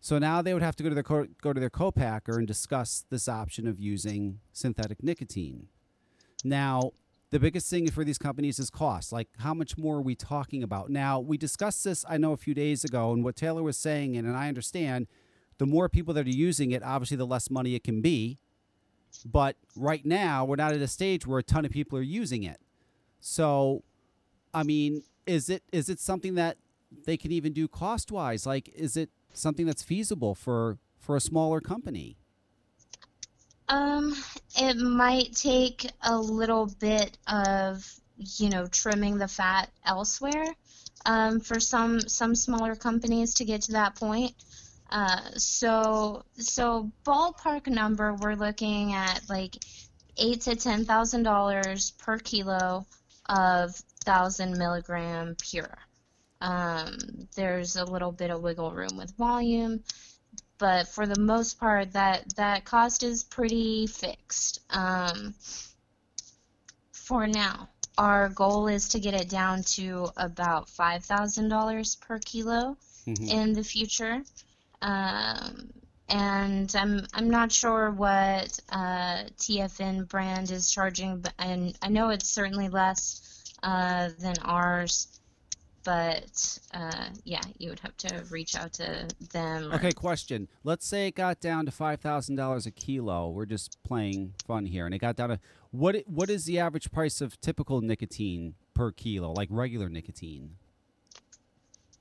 So now they would have to go to their co- go to their co-packer and discuss this option of using synthetic nicotine. Now, the biggest thing for these companies is cost. Like how much more are we talking about? Now, we discussed this I know a few days ago and what Taylor was saying and, and I understand the more people that are using it, obviously the less money it can be. But right now, we're not at a stage where a ton of people are using it. So, I mean, is it is it something that they can even do cost wise? Like, is it something that's feasible for for a smaller company? Um, it might take a little bit of, you know, trimming the fat elsewhere, um, for some some smaller companies to get to that point. Uh, so so ballpark number, we're looking at like eight to ten thousand dollars per kilo of thousand milligram pure. Um, there's a little bit of wiggle room with volume, but for the most part, that that cost is pretty fixed. Um, for now, our goal is to get it down to about five thousand dollars per kilo Mhm. in the future. Um, and I'm I'm not sure what uh, TFN brand is charging, but and I know it's certainly less uh, than ours. But uh, yeah, you would have to reach out to them. Okay, question. Let's say it got down to five thousand dollars a kilo. We're just playing fun here, and it got down to what? What is the average price of typical nicotine per kilo, like regular nicotine?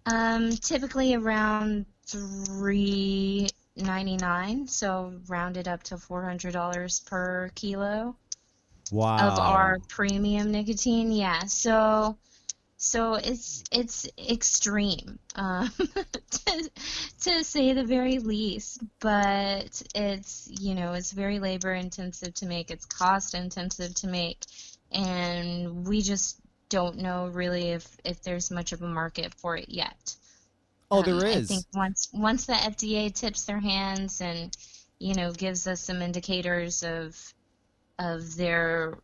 Um, typically around three ninety nine, so rounded up to four hundred dollars per kilo. Wow. of our premium nicotine. Yeah, so so it's it's extreme, um, to, to say the very least. But it's you know it's very labor intensive to make. It's cost intensive to make, and we just don't know really if if there's much of a market for it yet. Oh, Um, there I think once once the FDA tips their hands and you know gives us some indicators of of their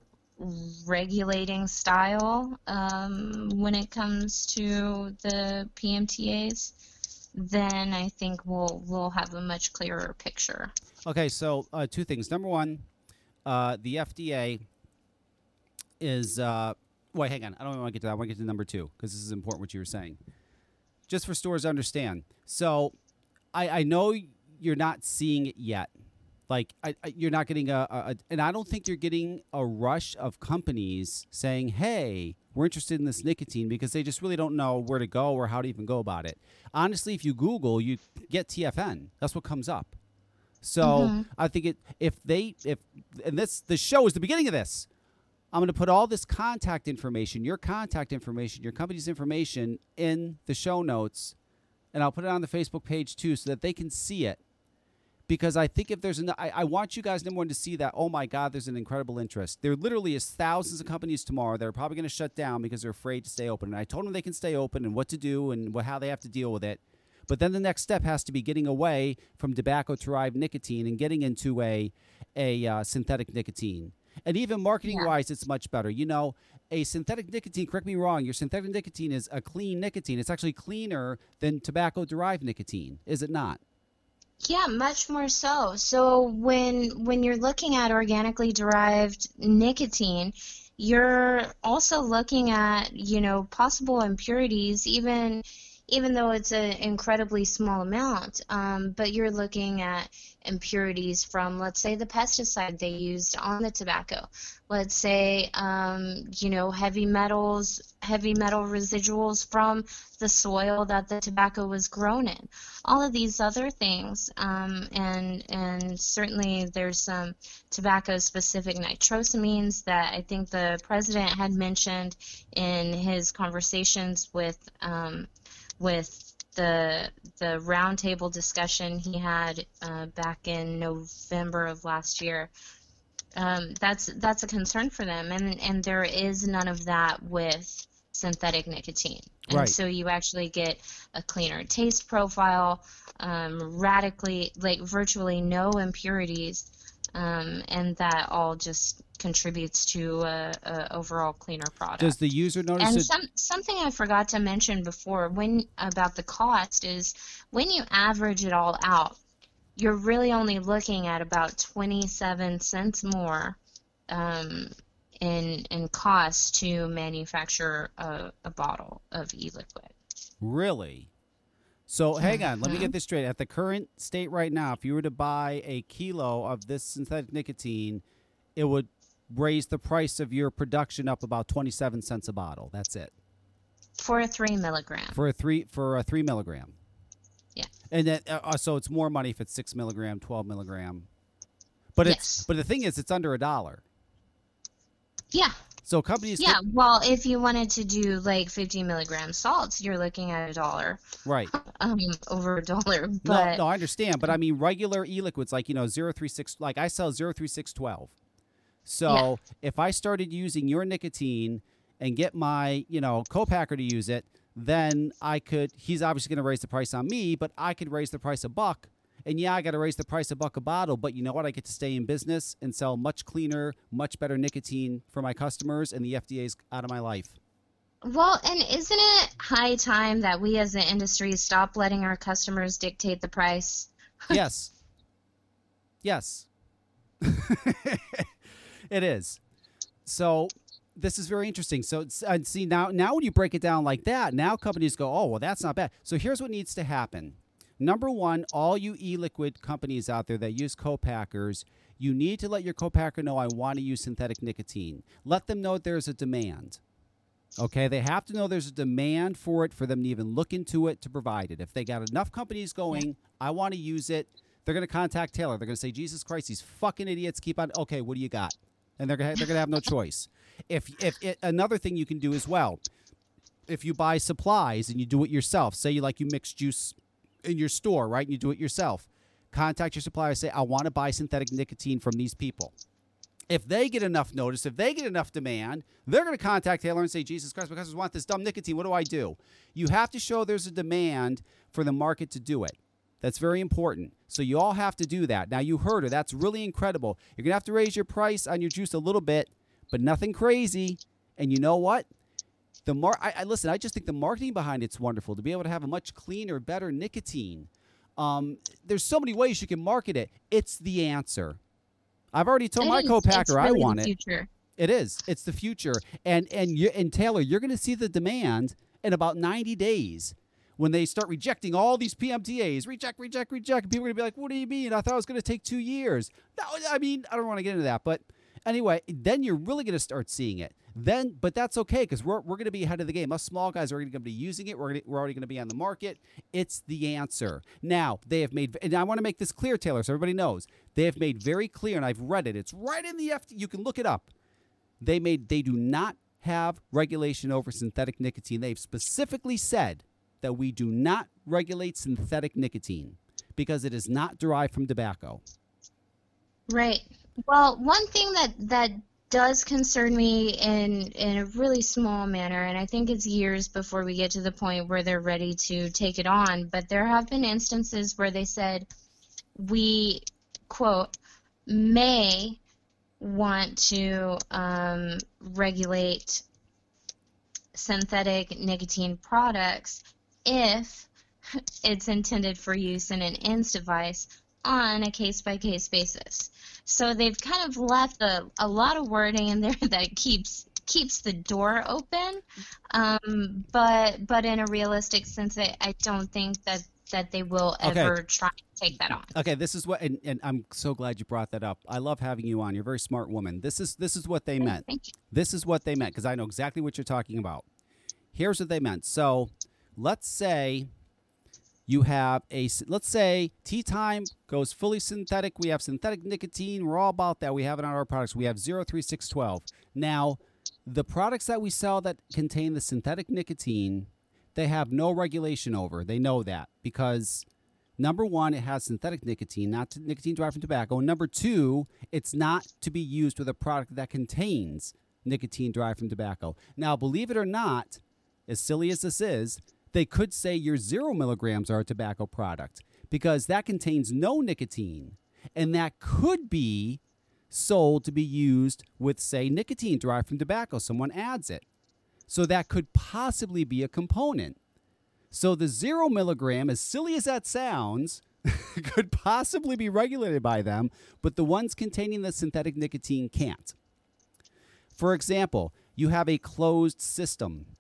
regulating style um, when it comes to the PMTAs, then I think we'll we'll have a much clearer picture. Okay, so uh, two things. Number one, uh, the FDA is. Uh, wait, hang on. I don't want to get to that. I want to get to number two because this is important what you were saying. Just for stores to understand. So, I, I know you're not seeing it yet. Like, I, I, you're not getting a, a. And I don't think you're getting a rush of companies saying, hey, we're interested in this nicotine because they just really don't know where to go or how to even go about it. Honestly, if you Google, you get TFN. That's what comes up. So Mhm. I think it if they if and this the show is the beginning of this. I'm going to put all this contact information, your contact information, your company's information in the show notes, and I'll put it on the Facebook page too, so that they can see it. Because I think if there's an, I, I want you guys number one to see that. Oh my God, there's an incredible interest. There literally is thousands of companies tomorrow that are probably going to shut down because they're afraid to stay open. And I told them they can stay open and what to do and what, how they have to deal with it. But then the next step has to be getting away from tobacco-derived nicotine and getting into a a uh, synthetic nicotine. And even marketing-wise, it's much better. You know, a synthetic nicotine. Correct me wrong. Your synthetic nicotine is a clean nicotine. It's actually cleaner than tobacco-derived nicotine, is it not? Yeah, much more so. So when when you're looking at organically derived nicotine, you're also looking at, you know, possible impurities even even though it's an incredibly small amount, um, but you're looking at impurities from, let's say, the pesticide they used on the tobacco. Let's say, um, you know, heavy metals, heavy metal residuals from the soil that the tobacco was grown in. All of these other things, um, and and certainly there's some tobacco-specific nitrosamines that I think the president had mentioned in his conversations with. Um, with the the roundtable discussion he had uh, back in November of last year. Um, that's that's a concern for them, and and there is none of that with synthetic nicotine, and Right. so you actually get a cleaner taste profile, um, radically like virtually no impurities, um, and that all just contributes to a, a overall cleaner product. Does the user notice And it? some something I forgot to mention before when about the cost is when you average it all out, you're really only looking at about 27 cents more um, in in cost to manufacture a, a bottle of e-liquid. Really? So hang on, let me get this straight. At the current state right now, if you were to buy a kilo of this synthetic nicotine, it would raise the price of your production up about twenty-seven cents a bottle. That's it For a three milligram. for a three for a three milligram. Yeah. And then uh, uh, so it's more money if it's six milligram, twelve milligram. But it's Yes. but the thing is, it's under a dollar. Yeah, So companies, yeah. Well, if you wanted to do like 50 milligram salts, you're looking at a dollar, right? um, over a dollar. But no, I understand, but I mean regular e-liquids like you know zero three six like I sell zero three six twelve. So if I started using your nicotine and get my you know co-packer to use it, then I could. He's obviously going to raise the price on me, but I could raise the price a buck. And yeah, I got to raise the price a buck a bottle, but you know what? I get to stay in business and sell much cleaner, much better nicotine for my customers, and the FDA's out of my life. Well, and isn't it high time that we as an industry stop letting our customers dictate the price? yes. Yes. it is. So this is very interesting. So and uh, see now now when you break it down like that, now companies go, "Oh, well that's not bad." So here's what needs to happen. Number 1, all you e-liquid companies out there that use co-packers, you need to let your co-packer know I want to use synthetic nicotine. Let them know there's a demand. Okay, they have to know there's a demand for it for them to even look into it to provide it. If they got enough companies going, I want to use it, they're going to contact Taylor. They're going to say, "Jesus Christ, these fucking idiots keep on." Okay, what do you got? And they're gonna, they're going to have no choice. If if it, another thing you can do as well, if you buy supplies and you do it yourself, say you like you mix juice in your store, right? You do it yourself. Contact your supplier. Say, I want to buy synthetic nicotine from these people. If they get enough notice, if they get enough demand, they're going to contact Taylor and say, Jesus Christ, my customers want this dumb nicotine. What do I do? You have to show there's a demand for the market to do it. That's very important. So you all have to do that. Now you heard her. That's really incredible. You're going to have to raise your price on your juice a little bit, but nothing crazy. And you know what? The mar- I, I listen. I just think the marketing behind it's wonderful to be able to have a much cleaner, better nicotine. Um, there's so many ways you can market it. It's the answer. I've already told It my is. co-packer It's I really want it. future. It is. It's the future. And and you and Taylor, you're going to see the demand in about 90 days when they start rejecting all these PMTAs. Reject, reject, reject. And people are going to be like, "What do you mean? I thought it was going to take 2 years." No, I mean, I don't want to get into that, but anyway, then you're really going to start seeing it. Then, but that's okay because we're, we're going to be ahead of the game. Us small guys are going to be using it. We're, gonna, we're already going to be on the market. It's the answer. Now, they have made, and I want to make this clear, Taylor, so everybody knows. They have made very clear, and I've read it. It's right in the FD. You can look it up. They made, they do not have regulation over synthetic nicotine. They've specifically said that we do not regulate synthetic nicotine because it is not derived from tobacco. Right. Well, one thing that that does concern me in in a really small manner, and I think it's years before we get to the point where they're ready to take it on, but there have been instances where they said we quote may want to um, regulate synthetic nicotine products if it's intended for use in an ENDS device on a case by case basis. So they've kind of left a, a lot of wording in there that keeps keeps the door open, um, but but in a realistic sense, I, I don't think that that they will Okay. ever try to take that on. Okay, this is what, and, and I'm so glad you brought that up. I love having you on. You're a very smart woman. This is this is what they meant. Thank you. This is what they meant because I know exactly what you're talking about. Here's what they meant. So, let's say you have a let's say tea time goes fully synthetic. We have synthetic nicotine. We're all about that. We have it on our products. We have 03612. Now, the products that we sell that contain the synthetic nicotine, they have no regulation over. They know that because number one, it has synthetic nicotine, not to nicotine derived from tobacco. Number two, it's not to be used with a product that contains nicotine derived from tobacco. Now, believe it or not, as silly as this is, they could say your zero milligrams are a tobacco product because that contains no nicotine. And that could be sold to be used with, say, nicotine derived from tobacco. Someone adds it. So that could possibly be a component. So the zero milligram, as silly as that sounds, could possibly be regulated by them, but the ones containing the synthetic nicotine can't. For example, you have a closed system,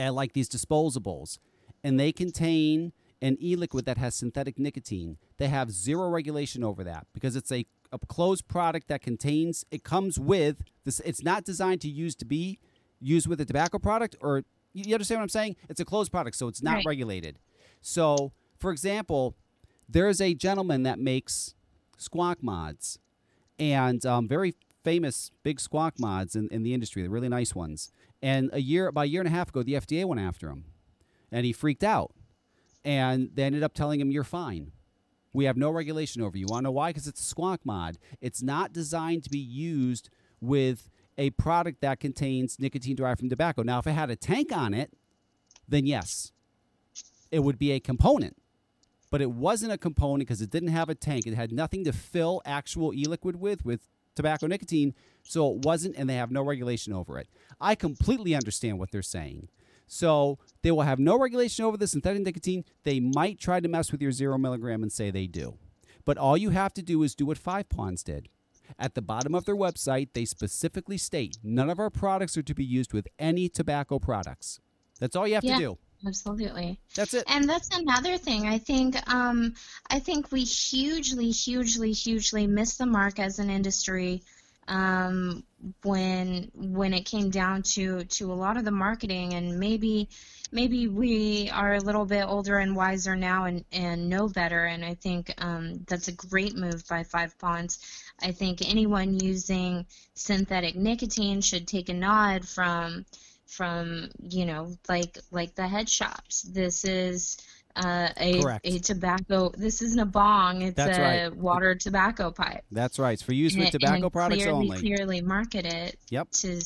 uh, like these disposables, and they contain an e liquid that has synthetic nicotine. They have zero regulation over that because it's a, a closed product that contains, it comes with this, it's not designed to use to be used with a tobacco product or you understand what I'm saying? It's a closed product, so it's not Right. regulated. So, for example, there's a gentleman that makes squonk mods and um, very famous big squonk mods in, in the industry. They're really nice ones. And a year, about a year and a half ago, the FDA went after him, and he freaked out. And they ended up telling him, "You're fine. We have no regulation over you. Want to know why? Because it's a squonk mod. It's not designed to be used with a product that contains nicotine derived from tobacco. Now, if it had a tank on it, then yes, it would be a component. But it wasn't a component because it didn't have a tank. It had nothing to fill actual e-liquid with with tobacco nicotine, so it wasn't, and they have no regulation over it. I completely understand what they're saying. So they will have no regulation over the synthetic nicotine. They might try to mess with your zero milligram and say they do. But all you have to do is do what Five Pawns did. At the bottom of their website, they specifically state none of our products are to be used with any tobacco products. That's all you have Yeah. to do. Absolutely. That's it. And that's another thing. I think um, I think we hugely, hugely, hugely miss the mark as an industry um, when when it came down to to a lot of the marketing. And maybe maybe we are a little bit older and wiser now and and know better. And I think um, that's a great move by Five Pawns. I think anyone using synthetic nicotine should take a nod from from you know like like the head shops this is uh, a, Correct. a tobacco this isn't a bong it's That's a right. water tobacco pipe That's right. It's for use with And- tobacco and products clearly, only. clearly market it Yep. to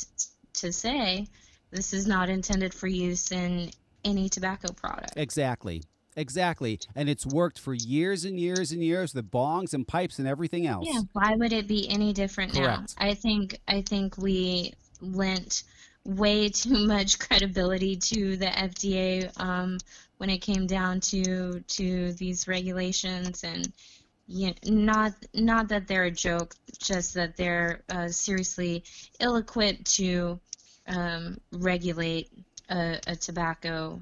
to say this is not intended for use in any tobacco product Exactly. Exactly. And it's worked for years and years and years, the bongs and pipes and everything else. Yeah, why would it be any different Correct. now? I think I think we lent way too much credibility to the FDA um, when it came down to to these regulations and you not not that they're a joke, just that they're uh, seriously ill-equipped to um, regulate a, a tobacco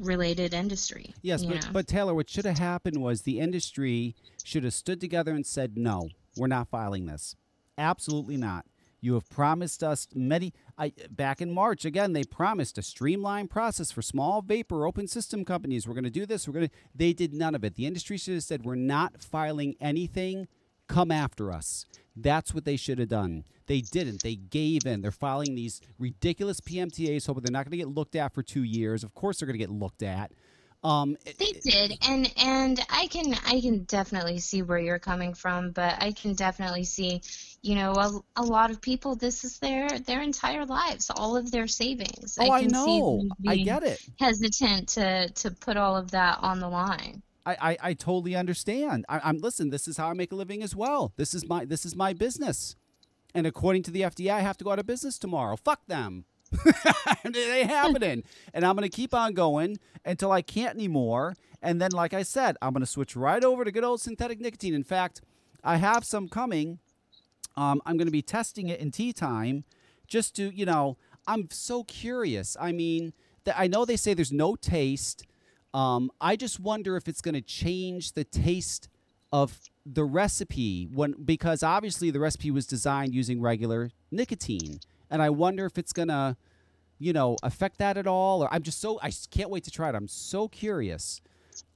related industry. Yes, but, know? but Taylor, what should have happened was the industry should have stood together and said, no, we're not filing this. Absolutely not. You have promised us many. I, back in March, again, they promised a streamlined process for small vapor open system companies. We're going to do this. We're going to. They did none of it. The industry should have said, we're not filing anything. Come after us. That's what they should have done. They didn't. They gave in. They're filing these ridiculous PMTAs, hoping they're not going to get looked at for two years. Of course, they're going to get looked at. Um, it- They did, and and I can I can definitely see where you're coming from, but I can definitely see, you know, a, a lot of people. This is their their entire lives, all of their savings. Oh, I, can see know. I get it. hesitant to to put all of that on the line. I, I, I totally understand. I, I'm listen. This is how I make a living as well. This is my this is my business, and according to the FDA, I have to go out of business tomorrow. Fuck them. they ain't happening, and I'm gonna keep on going until I can't anymore. And then, like I said, I'm gonna switch right over to good old synthetic nicotine. In fact, I have some coming. Um, I'm gonna be testing it in tea time, just to you know. I'm so curious. I mean, th- I know they say there's no taste. Um, I just wonder if it's going to change the taste of the recipe when because obviously the recipe was designed using regular nicotine, and I wonder if it's going to, you know, affect that at all. Or I'm just so I can't wait to try it. I'm so curious.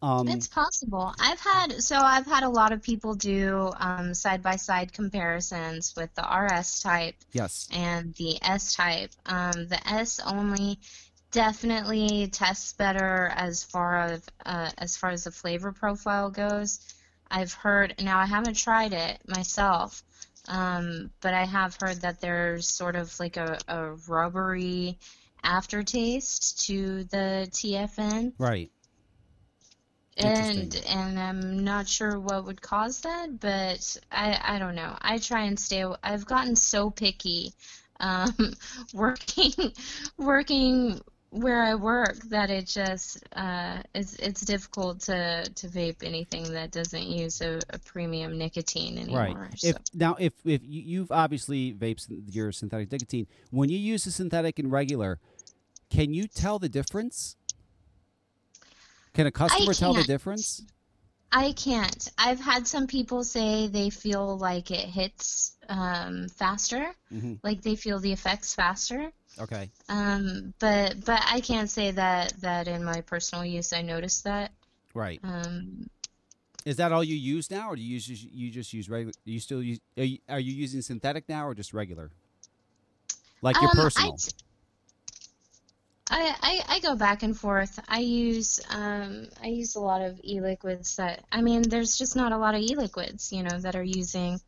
Um, It's possible. I've had so I've had a lot of people do side by side comparisons with the RS type yes. and the S type. Um, the S only definitely tests better as far as uh, as far as the flavor profile goes. I've heard now I haven't tried it myself, um, but I have heard that there's sort of like a, a rubbery aftertaste to the TFN. Right. And and I'm not sure what would cause that, but I I don't know. I try and stay. I've gotten so picky, um, working working where I work that it just uh, it's it's difficult to to vape anything that doesn't use a, a premium nicotine anymore. Right. So. If now, if if you, you've obviously vapes your synthetic nicotine, when you use the synthetic and regular, can you tell the difference? Can a customer tell the difference? I can't. I've had some people say they feel like it hits um, faster, hmm like they feel the effects faster. Okay. Um, but but I can't say that that in my personal use I noticed that. Right. Um, Is that all you use now, or do you use you just use regular? You still use? Are you, are you using synthetic now, or just regular? Like your um, personal. I, t- I, I I go back and forth. I use um I use a lot of e-liquids that I mean there's just not a lot of e-liquids you know that are using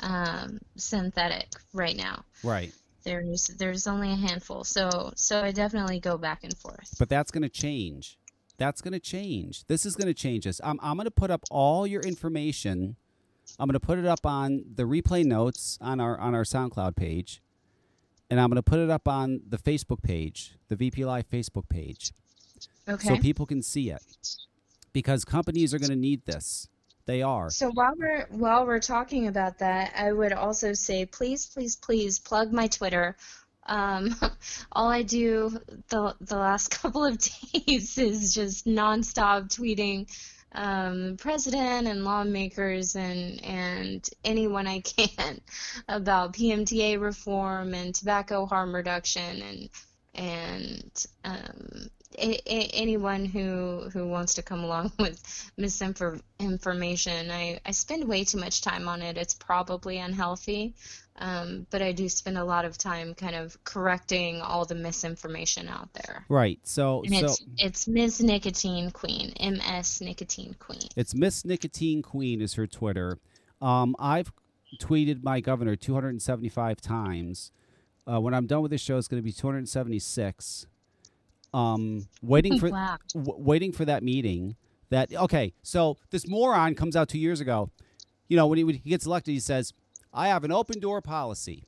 um, synthetic right now. Right. There's there's only a handful, so so I definitely go back and forth. But that's going to change. That's going to change. This is going to change this. I'm, I'm going to put up all your information. I'm going to put it up on the replay notes on our on our SoundCloud page, and I'm going to put it up on the Facebook page, the VP Live Facebook page, Okay. so people can see it. Because companies are going to need this. They are. So while we're while we're talking about that, I would also say please, please, please plug my Twitter. Um, all I do the the last couple of days is just nonstop tweeting um, president and lawmakers and and anyone I can about PMTA reform and tobacco harm reduction and and um, a- a- anyone who who wants to come along with misinformation. I, I spend way too much time on it. It's probably unhealthy, um, but I do spend a lot of time kind of correcting all the misinformation out there. Right. So And so it's it's Ms. Nicotine Queen, MS Nicotine Queen. It's Miss Nicotine Queen is her Twitter. Um, I've tweeted my governor 275 times. Uh, when I'm done with this show, it's going to be 276. Um, waiting for Wow. w- waiting for that meeting. That okay. So this moron comes out two years ago. You know, when he, when he gets elected, he says, "I have an open door policy."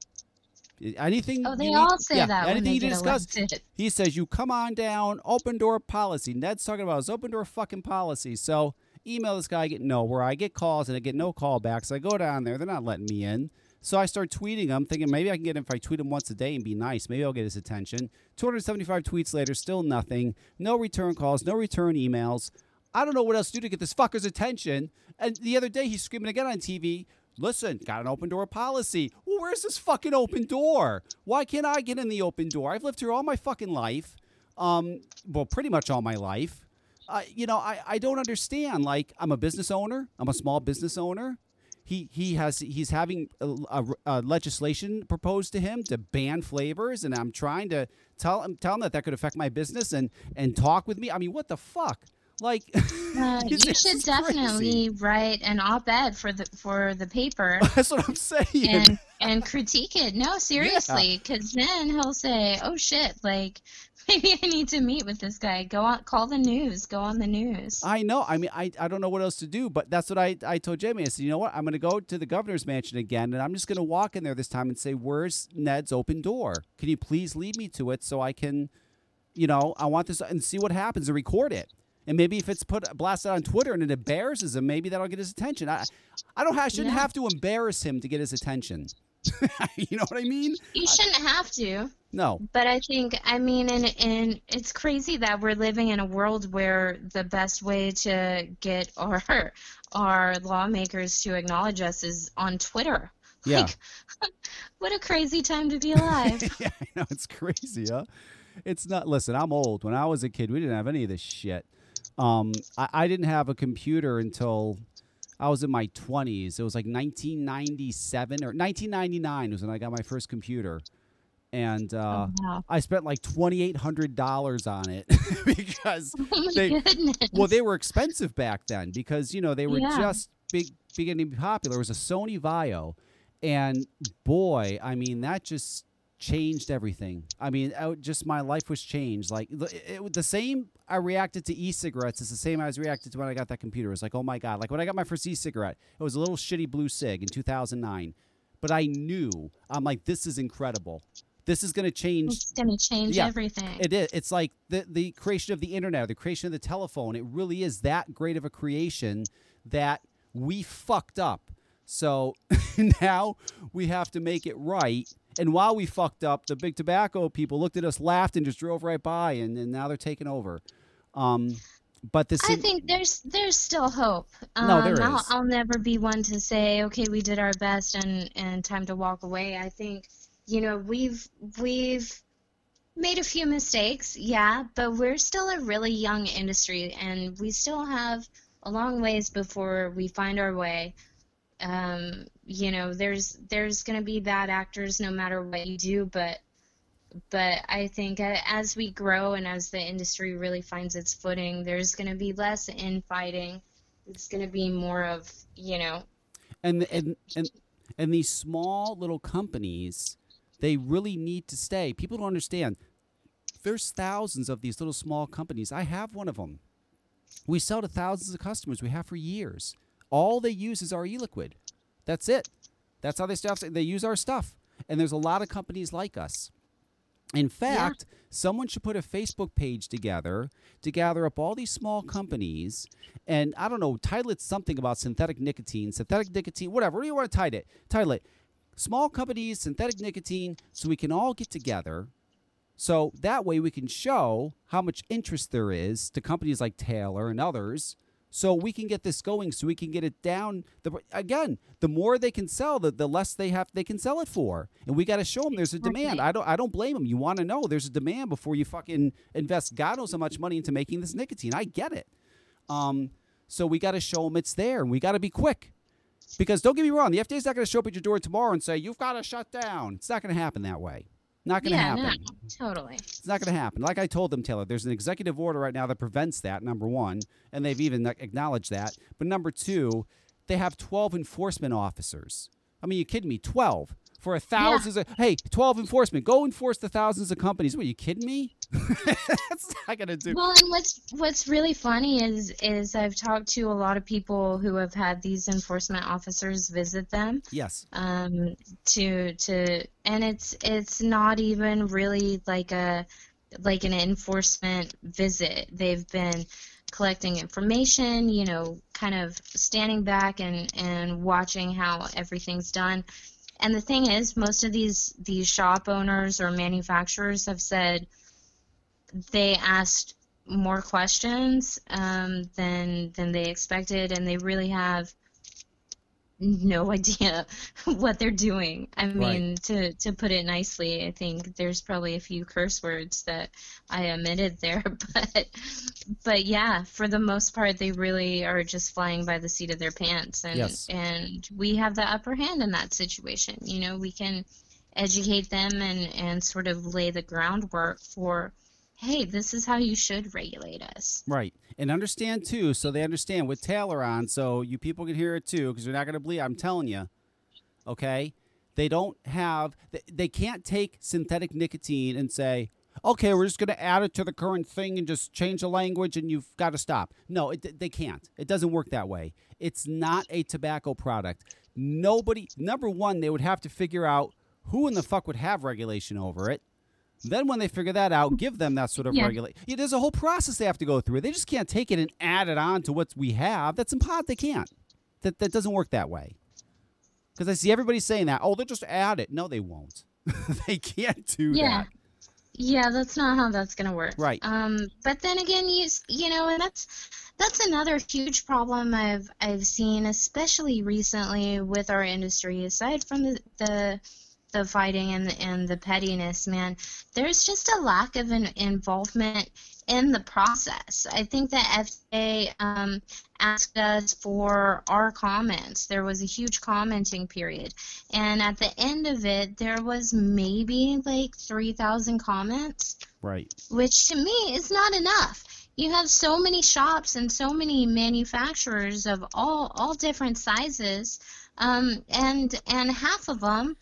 Anything? Oh, you they need- all say yeah, that Anything you discuss, elected. he says, "You come on down, open door policy." Ned's talking about his open door fucking policy. So email this guy, I get nowhere. I get calls and I get no callbacks. I go down there, they're not letting me in. So I start tweeting him, thinking maybe I can get him if I tweet him once a day and be nice. Maybe I'll get his attention. 275 tweets later, still nothing. No return calls, no return emails. I don't know what else to do to get this fucker's attention. And the other day, he's screaming again on TV. Listen, got an open door policy. Well, where's this fucking open door? Why can't I get in the open door? I've lived here all my fucking life. Um, well, pretty much all my life. Uh, you know, I, I don't understand. Like, I'm a business owner. I'm a small business owner. He he has he's having a, a- a legislation proposed to him to ban flavors, and I'm trying to tell him tell him that that could affect my business and and talk with me. I mean, what the fuck? Like, Uh, you should definitely crazy. write an op-ed for the for the paper That's what I'm saying. and and critique it. No, seriously, because then he'll say, "Oh shit!" Like maybe I need to meet with this guy. Go on, call the news. Go on the news. I know. I mean, I, I don't know what else to do, but that's what I, I told Jamie. I said, you know what? I'm going to go to the governor's mansion again, and I'm just going to walk in there this time and say, where's Ned's open door? Can you please lead me to it so I can, you know, I want this and see what happens and record it. And maybe if it's put blasted on Twitter and it embarrasses him, maybe that'll get his attention. I, I don't. I shouldn't Yeah. have to embarrass him to get his attention. you know what I mean? You shouldn't have to. No. But I think, I mean, and, and it's crazy that we're living in a world where the best way to get our our lawmakers to acknowledge us is on Twitter. Yeah. Like, what a crazy time to be alive. yeah, I know it's crazy, huh? It's not. Listen, I'm old. When I was a kid, we didn't have any of this shit. Um, I, I didn't have a computer until I was in my 20s. It was like 1997 or 1999 was when I got my first computer, and uh, oh, wow. I spent like twenty eight hundred dollars on it because Oh they- goodness. well they were expensive back then because you know they were Yeah. just big beginning to be popular. It was a Sony VAIO, and boy, I mean that just changed everything. I mean, I just my life was changed. Like the- it, it, the same I reacted to e-cigarettes is the same I was reacted to when I got that computer. It was like, oh my god! Like when I got my first e-cigarette, it was a little shitty blue cig in 2009, but I knew I'm like, this is incredible. This is going to change it's gonna change Yeah. everything. it is. It's like the the creation of the internet, the creation of the telephone. It really is that great of a creation that we fucked up. So now we have to make it right. And while we fucked up, the big tobacco people looked at us, laughed, and just drove right by. And, and now they're taking over. Um, but this, I think there's there's still hope. Um, No, there I'll. I'll never be one to say, okay, we did our best and and time to walk away. I think, you know, we've we've made a few mistakes, yeah, but we're still a really young industry, and we still have a long ways before we find our way. Um, you know, there's there's gonna be bad actors no matter what you do, but but I think as we grow and as the industry really finds its footing, there's going to be less infighting. It's going to be more of, you know, and and and and these small little companies they really need to stay. People don't understand. There's thousands of these little small companies. I have one of them we sell to thousands of customers. We have for years. All they use is our e-liquid. That's it. That's how they stuff they use our stuff. And there's a lot of companies like us. In fact someone should put a facebook page together to gather up all these small companies and I don't know, title it something about synthetic nicotine, synthetic nicotine, whatever. What do you want to title it? Title it small companies, synthetic nicotine, so we can all get together. So that way we can show how much interest there is to companies like Taylor and others. So we can get this going, so we can get it down. The, again, the more they can sell, the, the less they have they can sell it for, and we got to show them there's a demand. I don't I don't blame them. You want to know there's a demand before you fucking invest God knows how much money into making this nicotine. I get it. Um, so we got to show them it's there, and we got to be quick. Because don't get me wrong, the FDA is not going to show up at your door tomorrow and say you've got to shut down. It's not going to happen that way. Not going to yeah, happen. no, totally. It's not going to happen. Like I told them, Taylor, there's an executive order right now that prevents that. Number one, and they've even acknowledged that. But number two, they have 12 enforcement officers. I mean, you kidding me? 12 for a thousands of hey, 12 enforcement. Go enforce the thousands of companies. What, are you kidding me? That's not going to do. Well, and what's what's really funny is is I've talked to a lot of people who have had these enforcement officers visit them. Yes. um, to to and it's it's not even really like a like an enforcement visit. They've been collecting information, you know, kind of standing back and and watching how everything's done. And the thing is, most of these these shop owners or manufacturers have said they asked more questions um, than than they expected, and they really have no idea what they're doing. I mean, to to put it nicely, I think there's probably a few curse words that I omitted there, but but yeah, for the most part, they really are just flying by the seat of their pants, and Yes. and we have the upper hand in that situation. You know, we can educate them and and sort of lay the groundwork for. Hey, this is how you should regulate us. Right. And understand too, so they understand with Taylor on, so you people can hear it too, because you're not going to believe. I'm telling you, okay? They don't have, they, they can't take synthetic nicotine and say, okay, we're just going to add it to the current thing and just change the language and you've got to stop. No, it, they can't. It doesn't work that way. It's not a tobacco product. Nobody, number one, they would have to figure out who in the fuck would have regulation over it. Then, when they figure that out, give them that sort of Yeah. regulation. Yeah, there's a whole process they have to go through. They just can't take it and add it on to what we have. That's impossible. They can't. That that doesn't work that way. Because I see everybody saying that. Oh, they'll just add it. No, they won't. they can't do Yeah. that. Yeah, that's not how that's gonna work. Right. Um, but then again, you you know, and that's that's another huge problem I've I've seen, especially recently with our industry. Aside from the the the fighting and the, and the pettiness, man. There's just a lack of an involvement in the process. I think the FDA um, asked us for our comments. There was a huge commenting period, and at the end of it, there was maybe like 3,000 comments. Right. Which to me is not enough you have so many shops and so many manufacturers of all all different sizes um, and and half of them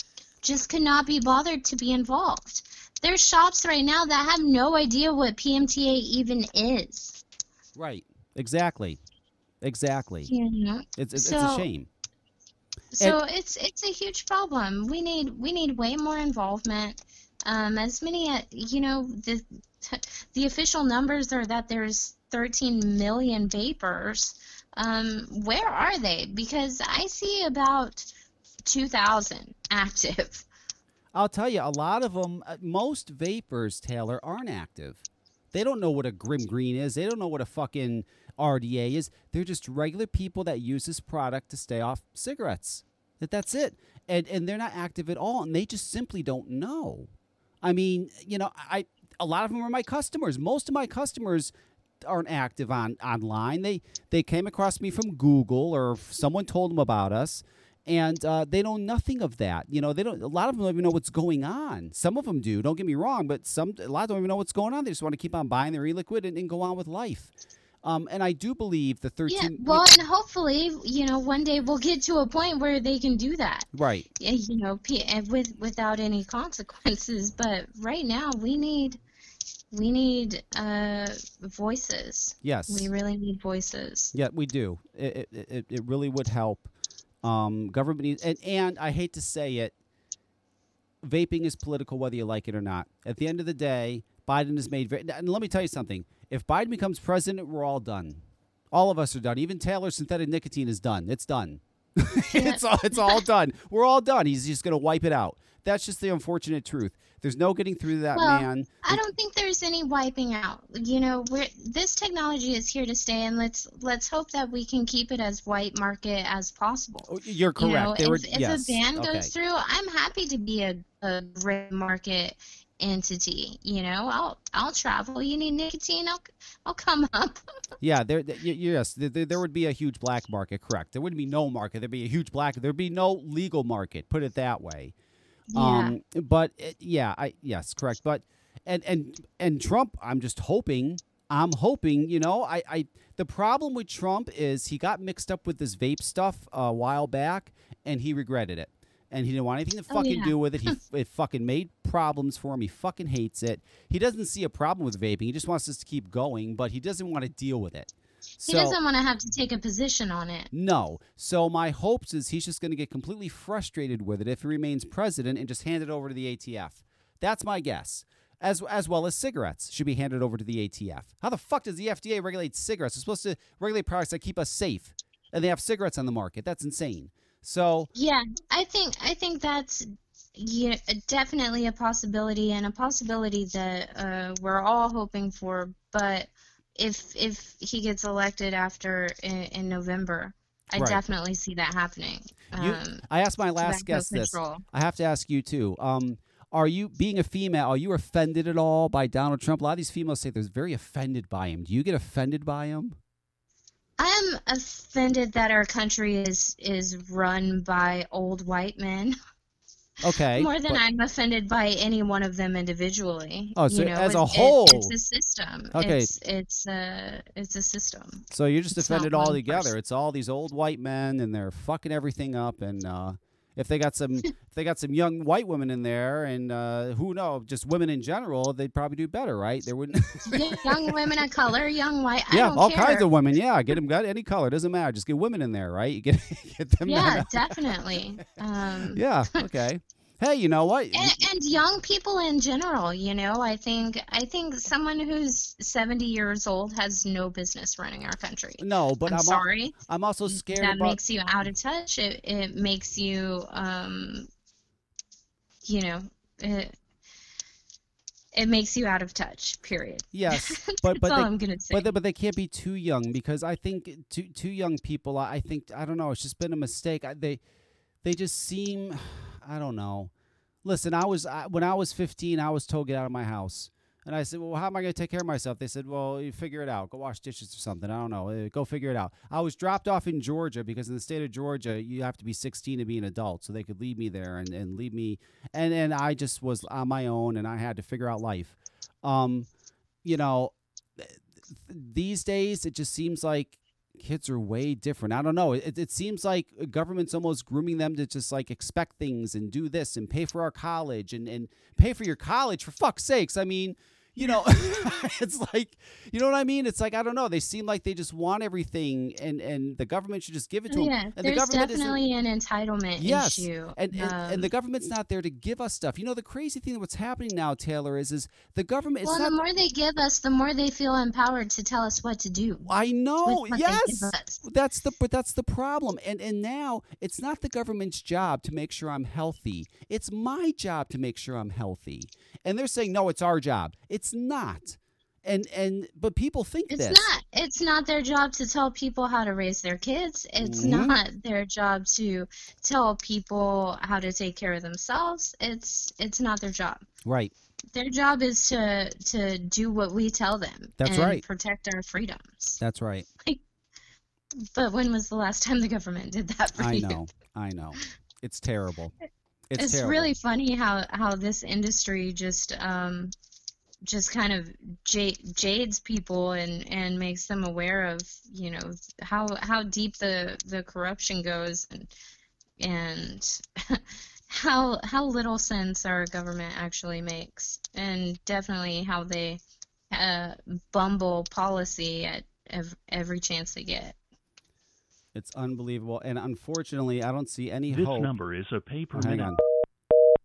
just could not be bothered to be involved. There's shops right now that have no idea what PMTA even is. Right. Exactly. Exactly. Yeah. It's it's, So- it's a shame. So it's it's a huge problem. We need we need way more involvement. Um, as many, uh, you know, the the official numbers are that there's 13 million vapors. Um, where are they? Because I see about 2,000 active. I'll tell you, a lot of them, uh, most vapors, Taylor, aren't active. They don't know what a Grimm Green is. They don't know what a fucking RDA is. They're just regular people that use this product to stay off cigarettes. That that's it. And and they're not active at all, and they just simply don't know. I mean, you know, I a lot of them are my customers. Most of my customers aren't active on online. They they came across me from Google or someone told them about us, and uh, they know nothing of that. You know, they don't. A lot of them don't even know what's going on. Some of them do. Don't get me wrong, but some a lot don't even know what's going on. They just want to keep on buying their e-liquid and, and go on with life. Um, and I do believe the Yeah, thirteen. well, and hopefully, you know, one day we'll get to a point where they can do that. right. Yeah, you know, with without any consequences. But right now, we need we need uh, voices. Yes. We really need voices. Yeah, we do. It, it, it really would help. Um, government needs, and, and I hate to say it, vaping is political whether you like it or not. At the end of the day, Biden has made. And let me tell you something: if Biden becomes president, we're all done. All of us are done. Even Taylor synthetic nicotine is done. It's done. it's all, it's all done. We're all done. He's just going to wipe it out. That's just the unfortunate truth. There's no getting through that Well, man. I don't think there's any wiping out. You know, we're, this technology is here to stay, and let's let's hope that we can keep it as white market as possible. Oh, You're correct. You know, There if, were- if yes. a ban okay. goes through, I'm happy to be a, a gray market entity. You know, I'll I'll travel. You need nicotine? I'll I'll come up. Yeah, there. th- Yes, there would be a huge black market. Correct. There wouldn't be no market. There'd be a huge black. There'd be no legal market. Put it that way. Yeah. Um, but it, yeah, I yes, correct. But and and and Trump, I'm just hoping. I'm hoping. You know, I I the problem with Trump is he got mixed up with this vape stuff a while back, and he regretted it. And he didn't want anything to Oh, fucking yeah. do with it. He it fucking made problems for him. He fucking hates it. He doesn't see a problem with vaping. He just wants us to keep going, but he doesn't want to deal with it. He So- doesn't want to have to take a position on it. no. So my hopes is he's just going to get completely frustrated with it if he remains president and just hand it over to the ATF. That's my guess. As as well as cigarettes should be handed over to the ATF. How the fuck does the FDA regulate cigarettes? They're supposed to regulate products that keep us safe, and they have cigarettes on the market. That's insane. So Yeah, I think I think that's yeah, definitely a possibility and a possibility that uh, we're all hoping for. But if if he gets elected after in, in November, I Right. definitely see that happening. You- Um, I asked my last guest this. I have to ask you too. Um, are you being a female? Are you offended at all by Donald Trump? A lot of these females say they're very offended by him. Do you get offended by him? I'm offended that our country is is run by old white men Okay. more than but- I'm offended by any one of them individually. Oh, so you know, as a it's- it- whole- it's a system. Okay. It's it's a it's a system. So you're just It's offended all together. person. It's all these old white men, and they're fucking everything up. And uh, if they got some, if they got some young white women in there, and uh, who know, just women in general, they'd probably do better, right? there wouldn't. young women of color, young white. I yeah, all care. kinds of women. Yeah, get them got any color, doesn't matter. Just get women in there, right? You get get them. Yeah, down. definitely. Um, yeah. Okay. Hey, you know what? and, and young people in general, you know, I think I think someone who's 70 years old has no business running our country. no, but I'm, I'm al- sorry. I'm also scared that about. makes you out of touch. It it makes you um, you know, it, it makes you out of touch. Period. Yes, but That's but all they, I'm gonna say. But they, but they can't be too young because I think too too young people. I, I think I don't know. It's just been a mistake. I, they they just seem I don't know. listen, I was I, when I was 15, I was told get out of my house. And I said, "Well, how am I going to take care of myself?" They said, "Well, you figure it out. Go wash dishes or something. I don't know. Uh, Go figure it out." I was dropped off in Georgia because in the state of Georgia, you have to be 16 to be an adult, so they could leave me there and, and leave me. And and I just was on my own, and I had to figure out life. Um, you know, th- th- these days it just seems like kids are way different. I don't know. It, it seems like government's almost grooming them to just like expect things and do this and pay for our college and, and pay for your college for fuck's sakes. I mean, you know, it's like, you know what I mean? It's like, I don't know. They seem like they just want everything and, and the government should just give it to them. Yeah, and the there's government isn't- definitely an entitlement Yes, issue. and, and, and the Um, government's not there to give us stuff. You know, the crazy thing what's happening now, Taylor, is is the government. It's well, not the more they give us, the more they feel empowered to tell us what to do. I know. what they give Yes. That's the but that's the problem. And and now it's not the government's job to make sure I'm healthy. It's my job to make sure I'm healthy. And they're saying no, it's our job. It's not. And and but people think It's this. not. It's not their job to tell people how to raise their kids. It's Mhm. not their job to tell people how to take care of themselves. It's it's not their job. Right. Their job is to to do what we tell them That's and right. protect our freedoms. That's right. But when was the last time the government did that for I you? I know. I know. It's terrible. It's, It's, terrible. really funny how how this industry just um just kind of j- jades people and and makes them aware of you know how how deep the the corruption goes and and how how little sense our government actually makes and definitely how they uh, bumble policy at ev- every chance they get. It's unbelievable. And unfortunately, I don't see any This hope. number is a pay per Oh, hang minute. on.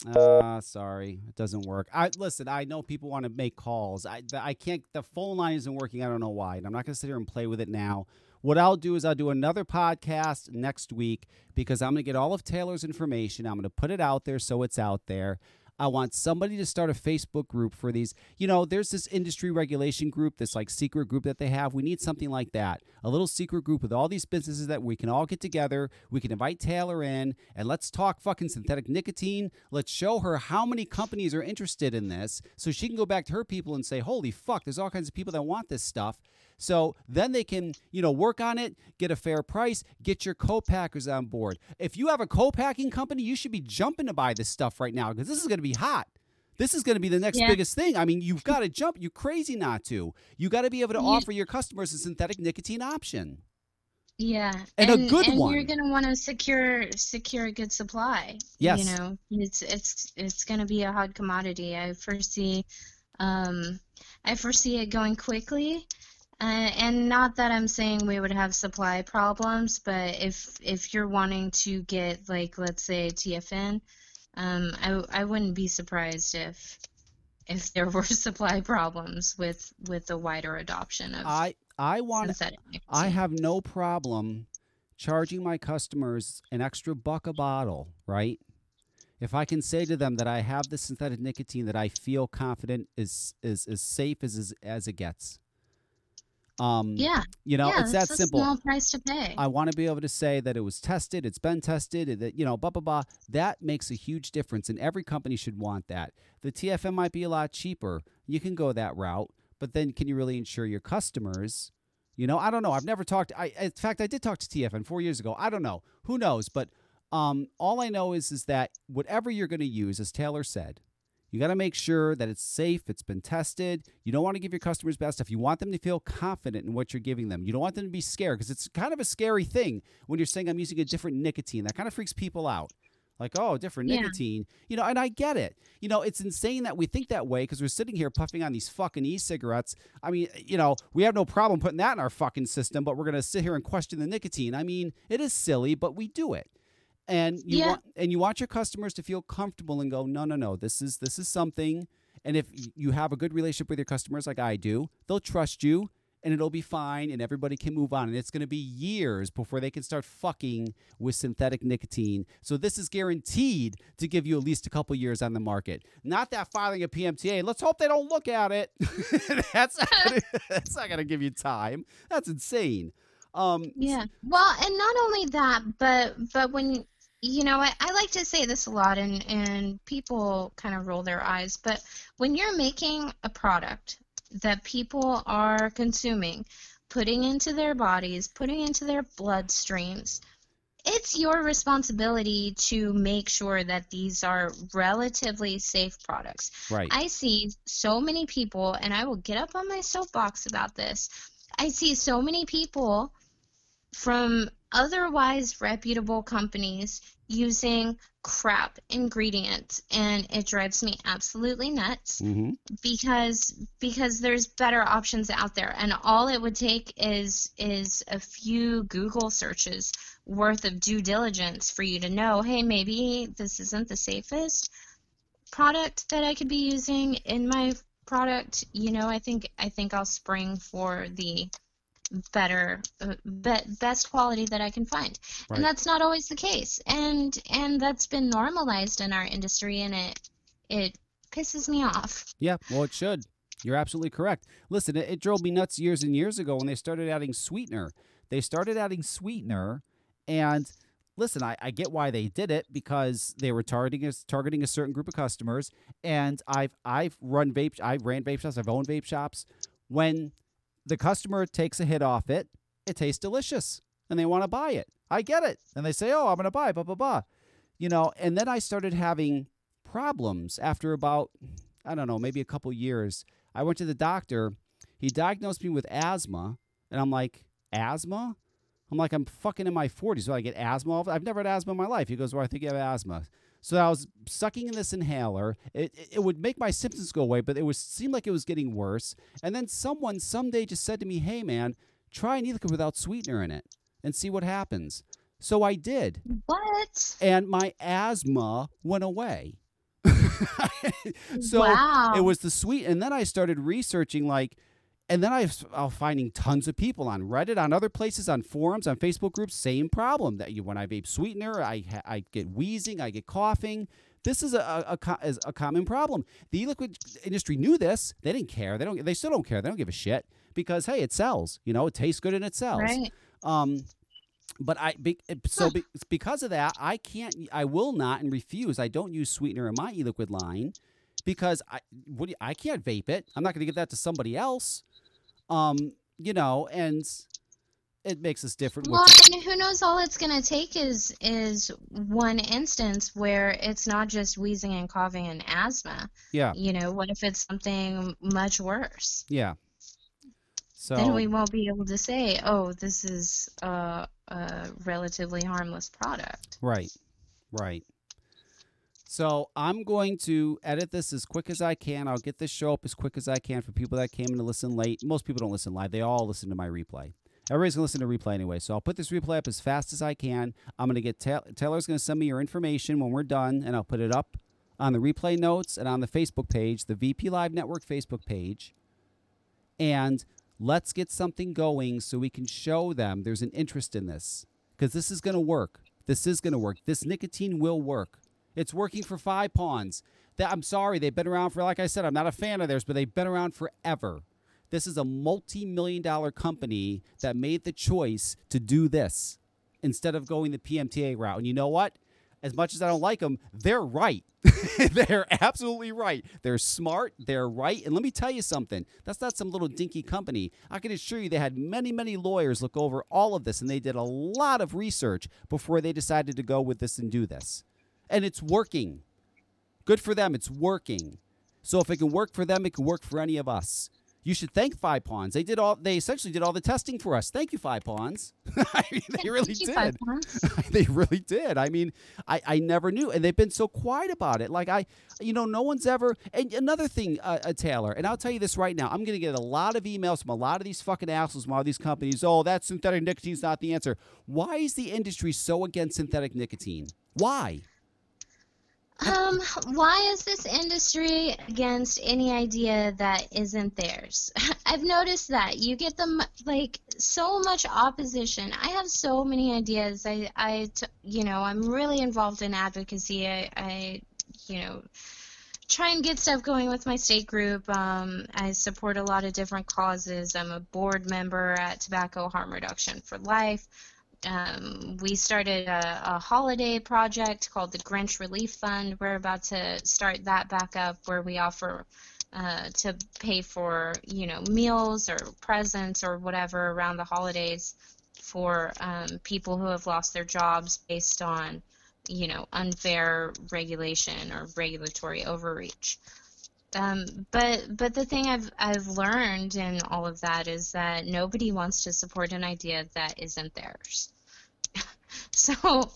Uh, sorry, it doesn't work. I listen. I know people want to make calls. I the, I can't. The phone line isn't working. I don't know why. And I'm not going to sit here and play with it now. What I'll do is I'll do another podcast next week because I'm going to get all of Taylor's information. I'm going to put it out there so it's out there. I want somebody to start a Facebook group for these. You know, there's this industry regulation group, this like secret group that they have. We need something like that. A little secret group with all these businesses that we can all get together. We can invite Taylor in and let's talk fucking synthetic nicotine. Let's show her how many companies are interested in this so she can go back to her people and say, holy fuck, there's all kinds of people that want this stuff. So then they can, you know, work on it, get a fair price, get your co-packers on board. If you have a co-packing company, you should be jumping to buy this stuff right now because this is going to be hot. This is going to be the next Yeah. biggest thing. I mean, you've got to jump. You're crazy not to. You got to be able to Yeah. offer your customers a synthetic nicotine option. Yeah, And a good and one. you're gonna want to secure secure a good supply. Yes. You know, it's it's it's gonna be a hot commodity. I foresee, um, I foresee it going quickly, uh, and not that I'm saying we would have supply problems, but if if you're wanting to get like let's say TFN, um, I I wouldn't be surprised if if there were supply problems with with the wider adoption of I I want I have no problem charging my customers an extra buck a bottle, right? If I can say to them that I have the synthetic nicotine that I feel confident is is as safe as as, as it gets. Um Yeah. you know, yeah, it's that simple. small price to pay. I want to be able to say that it was tested, it's been tested, that you know, blah blah blah. That makes a huge difference, and every company should want that. The TFN might be a lot cheaper. You can go that route, but then can you really insure your customers? You know, I don't know. I've never talked. I in fact, I did talk to TFN four years ago. I don't know. Who knows? But um, all I know is is that whatever you're going to use, as Taylor said, you got to make sure that it's safe, it's been tested. You don't want to give your customers bad stuff. You want them to feel confident in what you're giving them. You don't want them to be scared because it's kind of a scary thing when you're saying I'm using a different nicotine. That kind of freaks people out. Like, oh, different Yeah. nicotine. You know, and I get it. You know, it's insane that we think that way because we're sitting here puffing on these fucking e-cigarettes. I mean, you know, we have no problem putting that in our fucking system, but we're going to sit here and question the nicotine. I mean, it is silly, but we do it and you Yeah. want and you want your customers to feel comfortable and go no no no this is this is something. And if you have a good relationship with your customers like I do they'll trust you and it'll be fine and everybody can move on. And it's going to be years before they can start fucking with synthetic nicotine. So this is guaranteed to give you at least a couple years on the market. Not that filing a PMTA let's hope they don't look at it. That's not gonna, that's not going to give you time. That's insane. Um Yeah. Well, and not only that, but but when you know, I, I like to say this a lot, and, and people kind of roll their eyes, but when you're making a product that people are consuming, putting into their bodies, putting into their bloodstreams, it's your responsibility to make sure that these are relatively safe products. Right. I see so many people, and I will get up on my soapbox about this. I see so many people from otherwise reputable companies using crap ingredients and it drives me absolutely nuts mm-hmm. because because there's better options out there and all it would take is is a few google searches worth of due diligence for you to know hey maybe this isn't the safest product that i could be using in my product you know i think i think i'll spring for the better uh, be- best quality that I can find. Right. And that's not always the case. And and that's been normalized in our industry and it it pisses me off. Yeah, well, it should. You're absolutely correct. Listen, it, it drove me nuts years and years ago when they started adding sweetener. They started adding sweetener, and listen, I, I get why they did it because they were targeting a, targeting a certain group of customers. And I've I've run vape, I ran vape shops, I've owned vape shops. When the customer takes a hit off it, it tastes delicious, and they want to buy it. I get it, and they say, "Oh, I'm going to buy blah blah blah," you know. And then I started having problems after about I don't know, maybe a couple years. I went to the doctor. He diagnosed me with asthma, and I'm like, asthma? I'm like, I'm fucking in my 40s. So I get asthma. I've never had asthma in my life. He goes, Well, I think you have asthma. So I was sucking in this inhaler. It, it, it would make my symptoms go away, but it was seemed like it was getting worse. And then someone someday just said to me, "Hey, man, try an Eliquid without sweetener in it and see what happens." So I did. What? And my asthma went away. so wow. it was the sweet, and then I started researching like and then I was finding tons of people on Reddit, on other places, on forums, on Facebook groups, same problem that you when I vape sweetener, I I get wheezing, I get coughing. This is a, a, a, a common problem. The e-liquid industry knew this. They didn't care. They don't. They still don't care. They don't give a shit because hey, it sells. You know, it tastes good and it sells. Right. Um, but I be, so be, because of that, I can't. I will not and refuse. I don't use sweetener in my e-liquid line because I what you, I can't vape it. I'm not going to give that to somebody else. Um, you know, and it makes us different. Well, and who knows? All it's going to take is is one instance where it's not just wheezing and coughing and asthma. Yeah. You know, what if it's something much worse? Yeah. So then we won't be able to say, "Oh, this is a, a relatively harmless product." Right. Right. So I'm going to edit this as quick as I can. I'll get this show up as quick as I can for people that came in to listen late. Most people don't listen live; they all listen to my replay. Everybody's gonna listen to replay anyway, so I'll put this replay up as fast as I can. I'm gonna get Ta- Taylor's gonna send me your information when we're done, and I'll put it up on the replay notes and on the Facebook page, the VP Live Network Facebook page. And let's get something going so we can show them there's an interest in this because this is gonna work. This is gonna work. This nicotine will work. It's working for Five Pawns. That I'm sorry, they've been around for like I said, I'm not a fan of theirs, but they've been around forever. This is a multi-million dollar company that made the choice to do this instead of going the PMTA route. And you know what? As much as I don't like them, they're right. they're absolutely right. They're smart, they're right. And let me tell you something. That's not some little dinky company. I can assure you they had many, many lawyers look over all of this and they did a lot of research before they decided to go with this and do this and it's working. Good for them, it's working. So if it can work for them, it can work for any of us. You should thank Five Pawns. They did all. They essentially did all the testing for us. Thank you, Five Pawns. I mean, they really you, did. they really did. I mean, I, I never knew, and they've been so quiet about it. Like I, you know, no one's ever. And another thing, uh, uh, Taylor, and I'll tell you this right now. I'm going to get a lot of emails from a lot of these fucking assholes from all these companies. Oh, that synthetic nicotine's not the answer. Why is the industry so against synthetic nicotine? Why? Um, why is this industry against any idea that isn't theirs? I've noticed that you get them like so much opposition. I have so many ideas. I, I, you know, I'm really involved in advocacy. I, I, you know, try and get stuff going with my state group. Um, I support a lot of different causes. I'm a board member at Tobacco Harm Reduction for Life um, we started a, a holiday project called the Grinch Relief Fund. We're about to start that back up where we offer uh, to pay for you know meals or presents or whatever around the holidays for um, people who have lost their jobs based on you know unfair regulation or regulatory overreach. Um, but but the thing I've I've learned in all of that is that nobody wants to support an idea that isn't theirs. so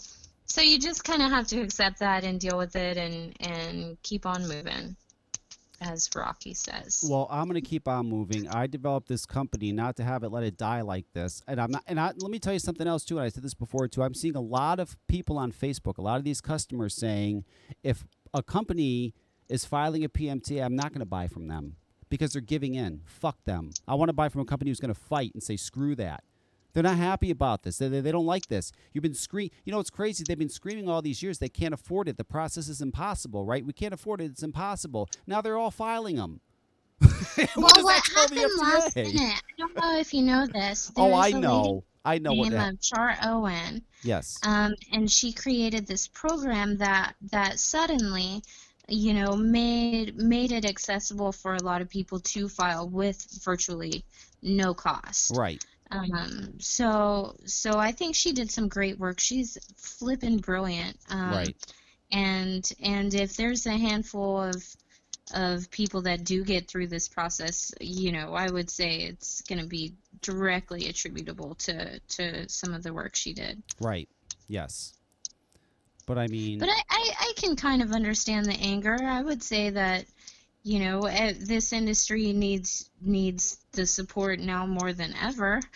so you just kind of have to accept that and deal with it and and keep on moving as Rocky says. Well, I'm going to keep on moving. I developed this company not to have it let it die like this. And I'm not and I, let me tell you something else too. And I said this before too. I'm seeing a lot of people on Facebook, a lot of these customers saying if a company is filing a pmt I'm not going to buy from them because they're giving in. Fuck them. I want to buy from a company who's going to fight and say screw that. They're not happy about this. They, they, they don't like this. You've been screaming. You know, it's crazy. They've been screaming all these years. They can't afford it. The process is impossible, right? We can't afford it. It's impossible. Now they're all filing them. what well, what happened last minute? I don't know if you know this. oh, I know. I know name what of Char Owen. Yes. Um, and she created this program that that suddenly, you know, made made it accessible for a lot of people to file with virtually no cost. Right. Um, so so I think she did some great work. She's flippin' brilliant. Um, right. And and if there's a handful of of people that do get through this process, you know, I would say it's going to be directly attributable to to some of the work she did. Right. Yes. But I mean. But I, I, I can kind of understand the anger. I would say that you know eh, this industry needs needs the support now more than ever.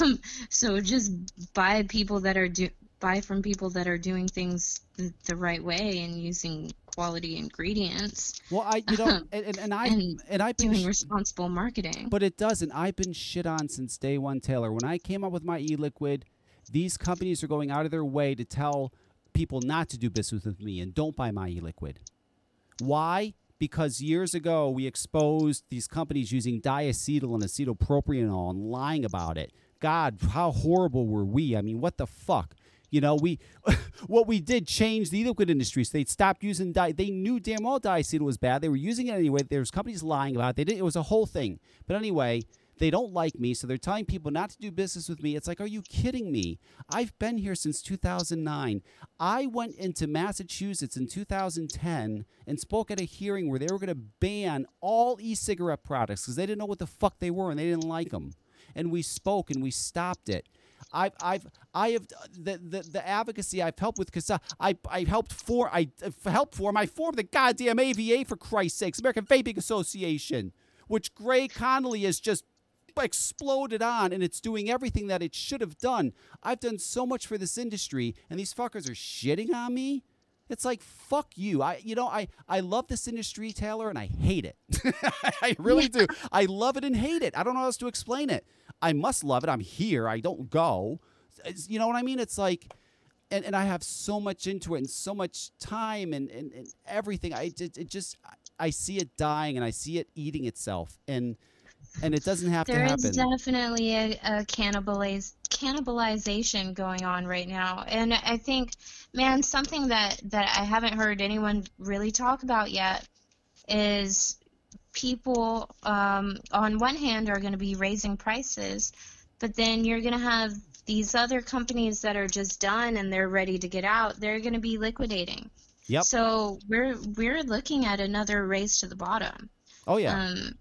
Um, so just buy people that are do buy from people that are doing things the, the right way and using quality ingredients. Well i you know and, and i and, and i've been doing responsible marketing. but it doesn't. I've been shit on since day one taylor. When i came up with my e-liquid these companies are going out of their way to tell people not to do business with me and don't buy my e-liquid. Why because years ago we exposed these companies using diacetyl and acetyl propionyl and lying about it. God, how horrible were we? I mean, what the fuck? You know, we what we did changed the liquid industry. So they stopped using di. They knew damn well diacetyl was bad. They were using it anyway. There was companies lying about it. They did. It was a whole thing. But anyway, they don't like me, so they're telling people not to do business with me. It's like, are you kidding me? I've been here since 2009. I went into Massachusetts in 2010 and spoke at a hearing where they were going to ban all e cigarette products because they didn't know what the fuck they were and they didn't like them. And we spoke and we stopped it. I've, I've, I have uh, the, the, the advocacy I've helped with because uh, I, I helped for I uh, helped form I formed the goddamn AVA for Christ's sakes, American Vaping Association, which Greg Conley has just exploded on and it's doing everything that it should have done. I've done so much for this industry and these fuckers are shitting on me. It's like fuck you. I you know I I love this industry, Taylor, and I hate it. I really do. I love it and hate it. I don't know how else to explain it. I must love it. I'm here. I don't go. You know what I mean? It's like and, and I have so much into it and so much time and, and, and everything. I it, it just I see it dying and I see it eating itself and and it doesn't have there to happen. There is definitely a, a cannibaliz- cannibalization going on right now, and I think, man, something that that I haven't heard anyone really talk about yet is people um, on one hand are going to be raising prices, but then you're going to have these other companies that are just done and they're ready to get out. They're going to be liquidating. Yep. So we're we're looking at another race to the bottom. Oh yeah. Um,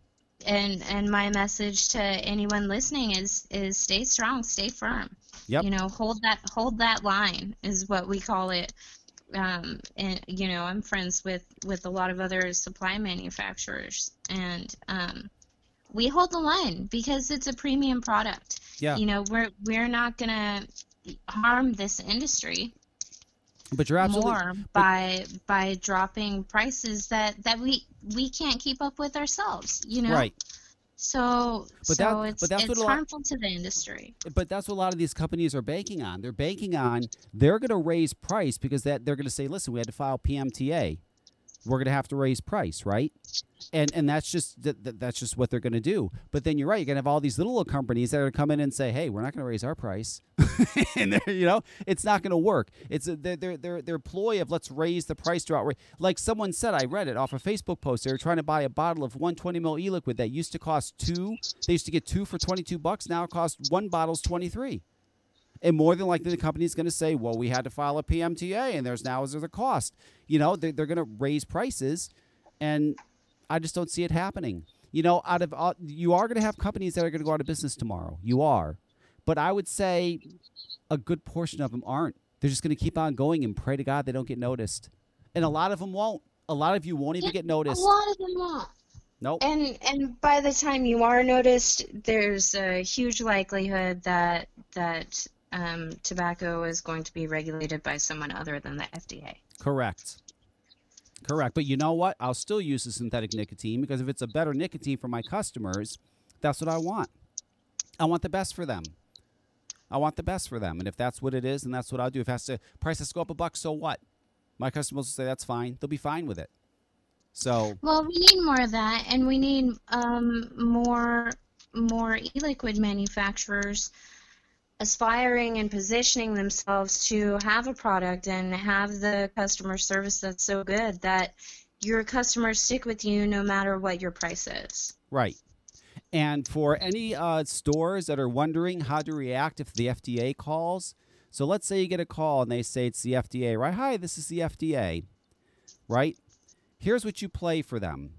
and and my message to anyone listening is is stay strong, stay firm. Yep. You know, hold that hold that line is what we call it. Um, and you know, I'm friends with with a lot of other supply manufacturers, and um, we hold the line because it's a premium product. Yeah. You know, we're we're not gonna harm this industry but you're absolutely more by by dropping prices that that we we can't keep up with ourselves you know? Right. So but so that, it's, but that's it's harmful to the industry. But that's what a lot of these companies are banking on. They're banking on they're going to raise price because that they're going to say listen we had to file pmta we're going to have to raise price right and and that's just that, that's just what they're going to do but then you're right you're going to have all these little companies that are come in and say hey we're not going to raise our price and you know, it's not going to work. It's a, their, their their ploy of let's raise the price to outrage. Like someone said, I read it off a Facebook post. They were trying to buy a bottle of 120 ml e-liquid that used to cost two. They used to get two for 22 bucks. Now it costs one bottle's 23. And more than likely, the company is going to say, "Well, we had to file a PMTA, and there's now is there the cost." You know, they're, they're going to raise prices, and I just don't see it happening. You know, out of all, you are going to have companies that are going to go out of business tomorrow. You are, but I would say a good portion of them aren't. They're just going to keep on going and pray to God they don't get noticed, and a lot of them won't. A lot of you won't even get noticed. A lot of them won't. Nope. And and by the time you are noticed, there's a huge likelihood that that um, tobacco is going to be regulated by someone other than the FDA. Correct. Correct. But you know what? I'll still use the synthetic nicotine because if it's a better nicotine for my customers, that's what I want. I want the best for them. I want the best for them. And if that's what it is, then that's what I'll do. If it has to price has to go up a buck, so what? My customers will say that's fine. They'll be fine with it. So Well, we need more of that, and we need um, more more e-liquid manufacturers aspiring and positioning themselves to have a product and have the customer service that's so good that your customers stick with you no matter what your price is. Right. And for any uh, stores that are wondering how to react if the FDA calls, so let's say you get a call and they say it's the FDA, right? Hi, this is the FDA, right? Here's what you play for them.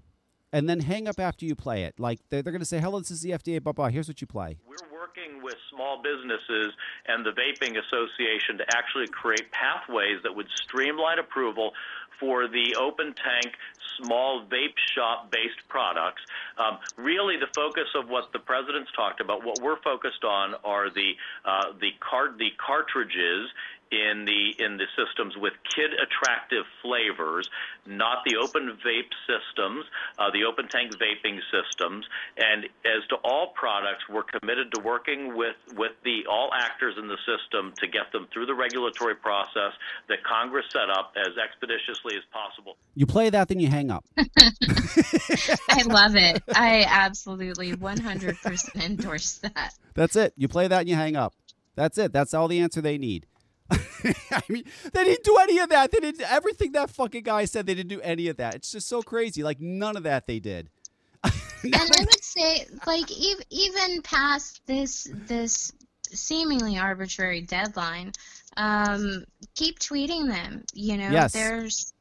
And then hang up after you play it. Like they're, they're going to say, hello, this is the FDA, blah, blah. Here's what you play. We're working with small businesses and the Vaping Association to actually create pathways that would streamline approval for the open tank small vape shop based products. Um, really, the focus of what the president's talked about, what we're focused on, are the uh, the card the cartridges in the in the systems with kid attractive flavors, not the open vape systems, uh, the open tank vaping systems. And as to all products, we're committed to working with with the all actors in the system to get them through the regulatory process that Congress set up as expeditiously as possible. You play that, then you hang up. I love it. I absolutely 100% endorse that. That's it. You play that and you hang up. That's it. That's all the answer they need. I mean, they didn't do any of that. They did everything that fucking guy said. They didn't do any of that. It's just so crazy. Like none of that they did. and I would say, like, ev- even past this this seemingly arbitrary deadline, um, keep tweeting them. You know, Yes. there's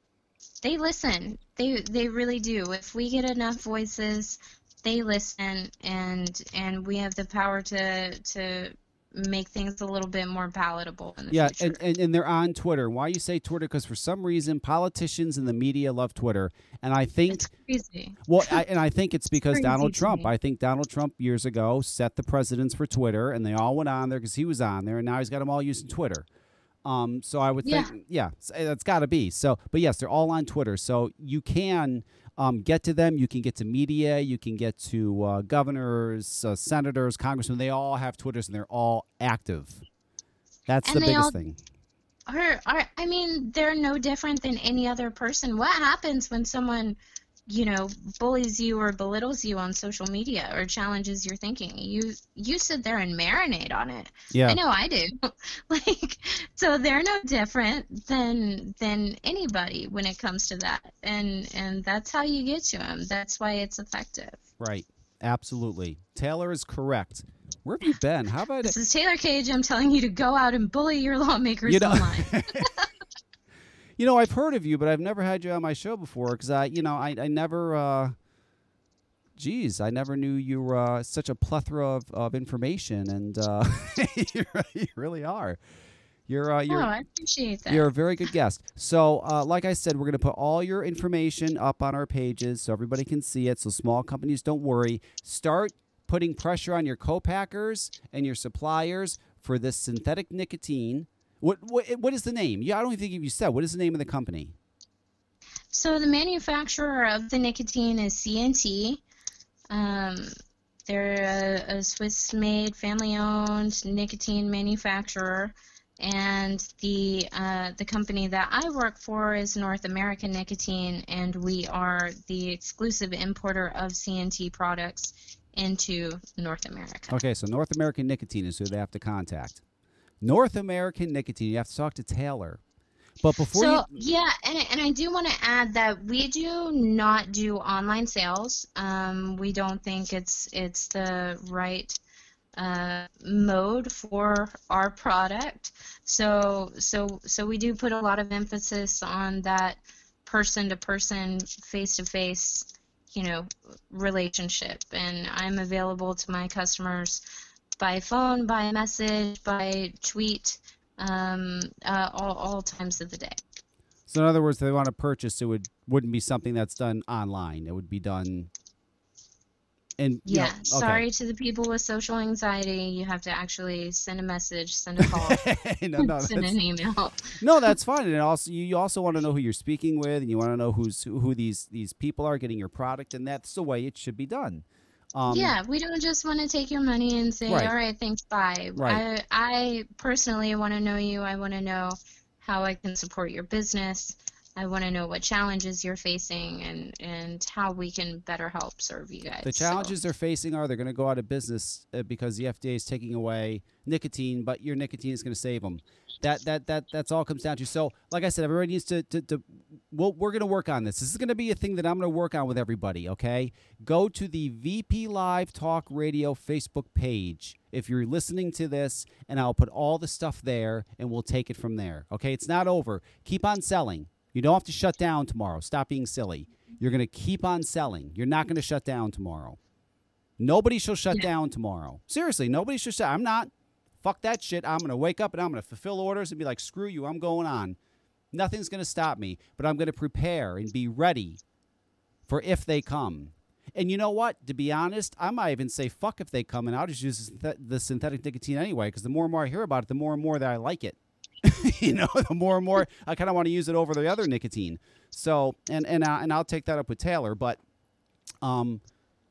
they listen. They they really do. If we get enough voices, they listen, and and we have the power to to make things a little bit more palatable in the Yeah, future. and, and, and they're on Twitter. Why you say Twitter? Because for some reason, politicians and the media love Twitter, and I think it's crazy. Well, I, and I think it's because crazy Donald Trump. I think Donald Trump years ago set the precedents for Twitter, and they all went on there because he was on there, and now he's got them all using Twitter. Um, so I would think, yeah, that's got to be. So, but yes, they're all on Twitter, so you can um, get to them. You can get to media. You can get to uh, governors, uh, senators, congressmen. They all have Twitters, and they're all active. That's And the biggest all- thing. are are I mean they're no different than any other person. What happens when someone, you know, bullies you or belittles you on social media or challenges your thinking? You you sit there and marinate on it. Yeah. I know I do. like so they're no different than than anybody when it comes to that. And and that's how you get to them. That's why it's effective. Right. Absolutely. Taylor is correct. Where have you been? How about This is Taylor Cage. I'm telling you to go out and bully your lawmakers You know- online. You know, I've heard of you, but I've never had you on my show before because I, you know, I, I never, uh, geez, I never knew you were uh, such a plethora of, of information, and uh, you really are. You're, uh, you're, oh, I appreciate that. you're a very good guest. So, uh, like I said, we're going to put all your information up on our pages so everybody can see it. So small companies don't worry. Start putting pressure on your co-packers and your suppliers for this synthetic nicotine. What what, what is the name? Yeah, I don't think you said. What is the name of the company? So the manufacturer of the nicotine is CNT. Um, they're a, a Swiss-made, family-owned nicotine manufacturer, and the uh, the company that I work for is North American Nicotine, and we are the exclusive importer of CNT products into North America. Okay, so North American Nicotine is who they have to contact. North American Nicotine. You have to talk to Taylor. But before so you, yeah, and and I do want to add that we do not do online sales. Um, we don't think it's it's the right uh, mode for our product. So so so we do put a lot of emphasis on that person to person, face to face, you know, relationship. And I'm available to my customers by phone, by message, by tweet, um, uh, all, all times of the day. so in other words, if they want to purchase, it would wouldn't be something that's done online. It would be done. And you know, Yeah, okay. sorry to the people with social anxiety. You have to actually send a message, send a call, no, no, send an email. no, that's fine. And also, you you also want to know who you're speaking with, and you want to know who's who, who these these people are getting your product, and that's the way it should be done. Um, yeah, we don't just want to take your money and say, Right. all right, thanks, bye. Right. I, I personally want to know you. I want to know how I can support your business. I want to know what challenges you're facing and, and how we can better help serve you guys. The So- challenges they're facing are they're going to go out of business uh, because the FDA is taking away nicotine, but your nicotine is going to save them. That that that that's all comes down to. So, like I said, everybody needs to to. to well, we're going to work on this. This is going to be a thing that I'm going to work on with everybody. Okay, go to the VP Live Talk Radio Facebook page if you're listening to this, and I'll put all the stuff there, and we'll take it from there. Okay, it's not over. Keep on selling. You don't have to shut down tomorrow. Stop being silly. You're going to keep on selling. You're not going to shut down tomorrow. Nobody shall shut Yeah. down tomorrow. Seriously, nobody should shut. I'm not. Fuck that shit. I'm going to wake up and I'm going to fulfill orders and be like, screw you. I'm going on. Nothing's going to stop me, but I'm going to prepare and be ready for if they come. And you know what? To be honest, I might even say fuck if they come, and I'll just use the the synthetic nicotine anyway. Because the more and more I hear about it, the more and more that I like it. you know, the more and more I kind of want to use it over the other nicotine. So, and and uh, and I'll take that up with Taylor. But, um,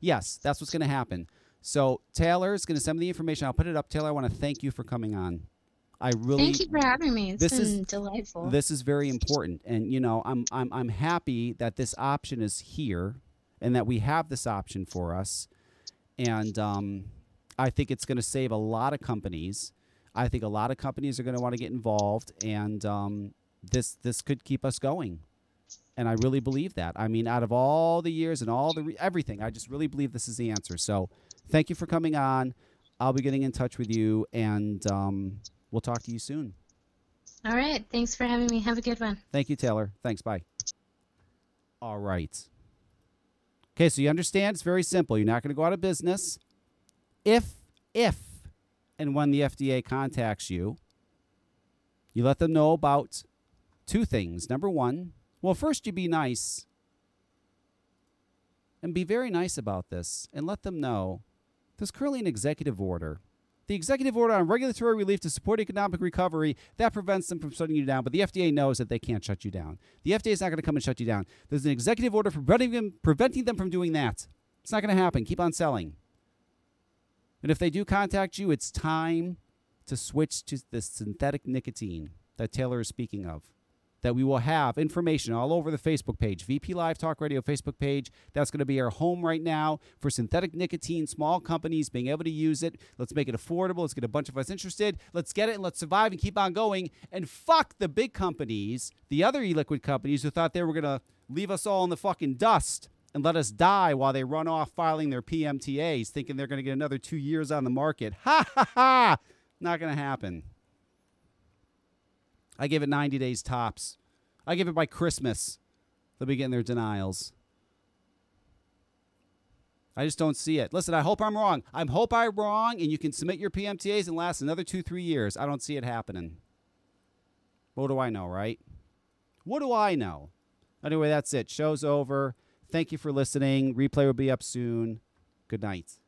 yes, that's what's going to happen. So Taylor's going to send me the information. I'll put it up. Taylor, I want to thank you for coming on. I really Thank you for having me. It's this is- delightful. this is very important, and you know, I'm I'm I'm happy that this option is here, and that we have this option for us, and um, I think it's going to save a lot of companies. I think a lot of companies are going to want to get involved, and um, this this could keep us going. And I really believe that. I mean, out of all the years and all the re- everything, I just really believe this is the answer. So, thank you for coming on. I'll be getting in touch with you, and um, we'll talk to you soon. All right. Thanks for having me. Have a good one. Thank you, Taylor. Thanks. Bye. All right. Okay, so you understand it's very simple. You're not going to go out of business if, if, and when the FDA contacts you, you let them know about two things. Number one, well, first you be nice and be very nice about this and let them know there's currently an executive order. The executive order on regulatory relief to support economic recovery that prevents them from shutting you down, but the FDA knows that they can't shut you down. The FDA is not going to come and shut you down. There's an executive order preventing them, preventing them from doing that. It's not going to happen. Keep on selling. And if they do contact you, it's time to switch to the synthetic nicotine that Taylor is speaking of. That we will have information all over the Facebook page, VP Live Talk Radio Facebook page. That's going to be our home right now for synthetic nicotine, small companies being able to use it. Let's make it affordable. Let's get a bunch of us interested. Let's get it and let's survive and keep on going. And fuck the big companies, the other e liquid companies who thought they were going to leave us all in the fucking dust and let us die while they run off filing their PMTAs, thinking they're going to get another two years on the market. Ha ha ha! Not going to happen. I give it 90 days tops. I give it by Christmas. They'll be getting their denials. I just don't see it. Listen, I hope I'm wrong. I hope I'm wrong, and you can submit your PMTAs and last another two, three years. I don't see it happening. What do I know, right? What do I know? Anyway, that's it. Show's over. Thank you for listening. Replay will be up soon. Good night.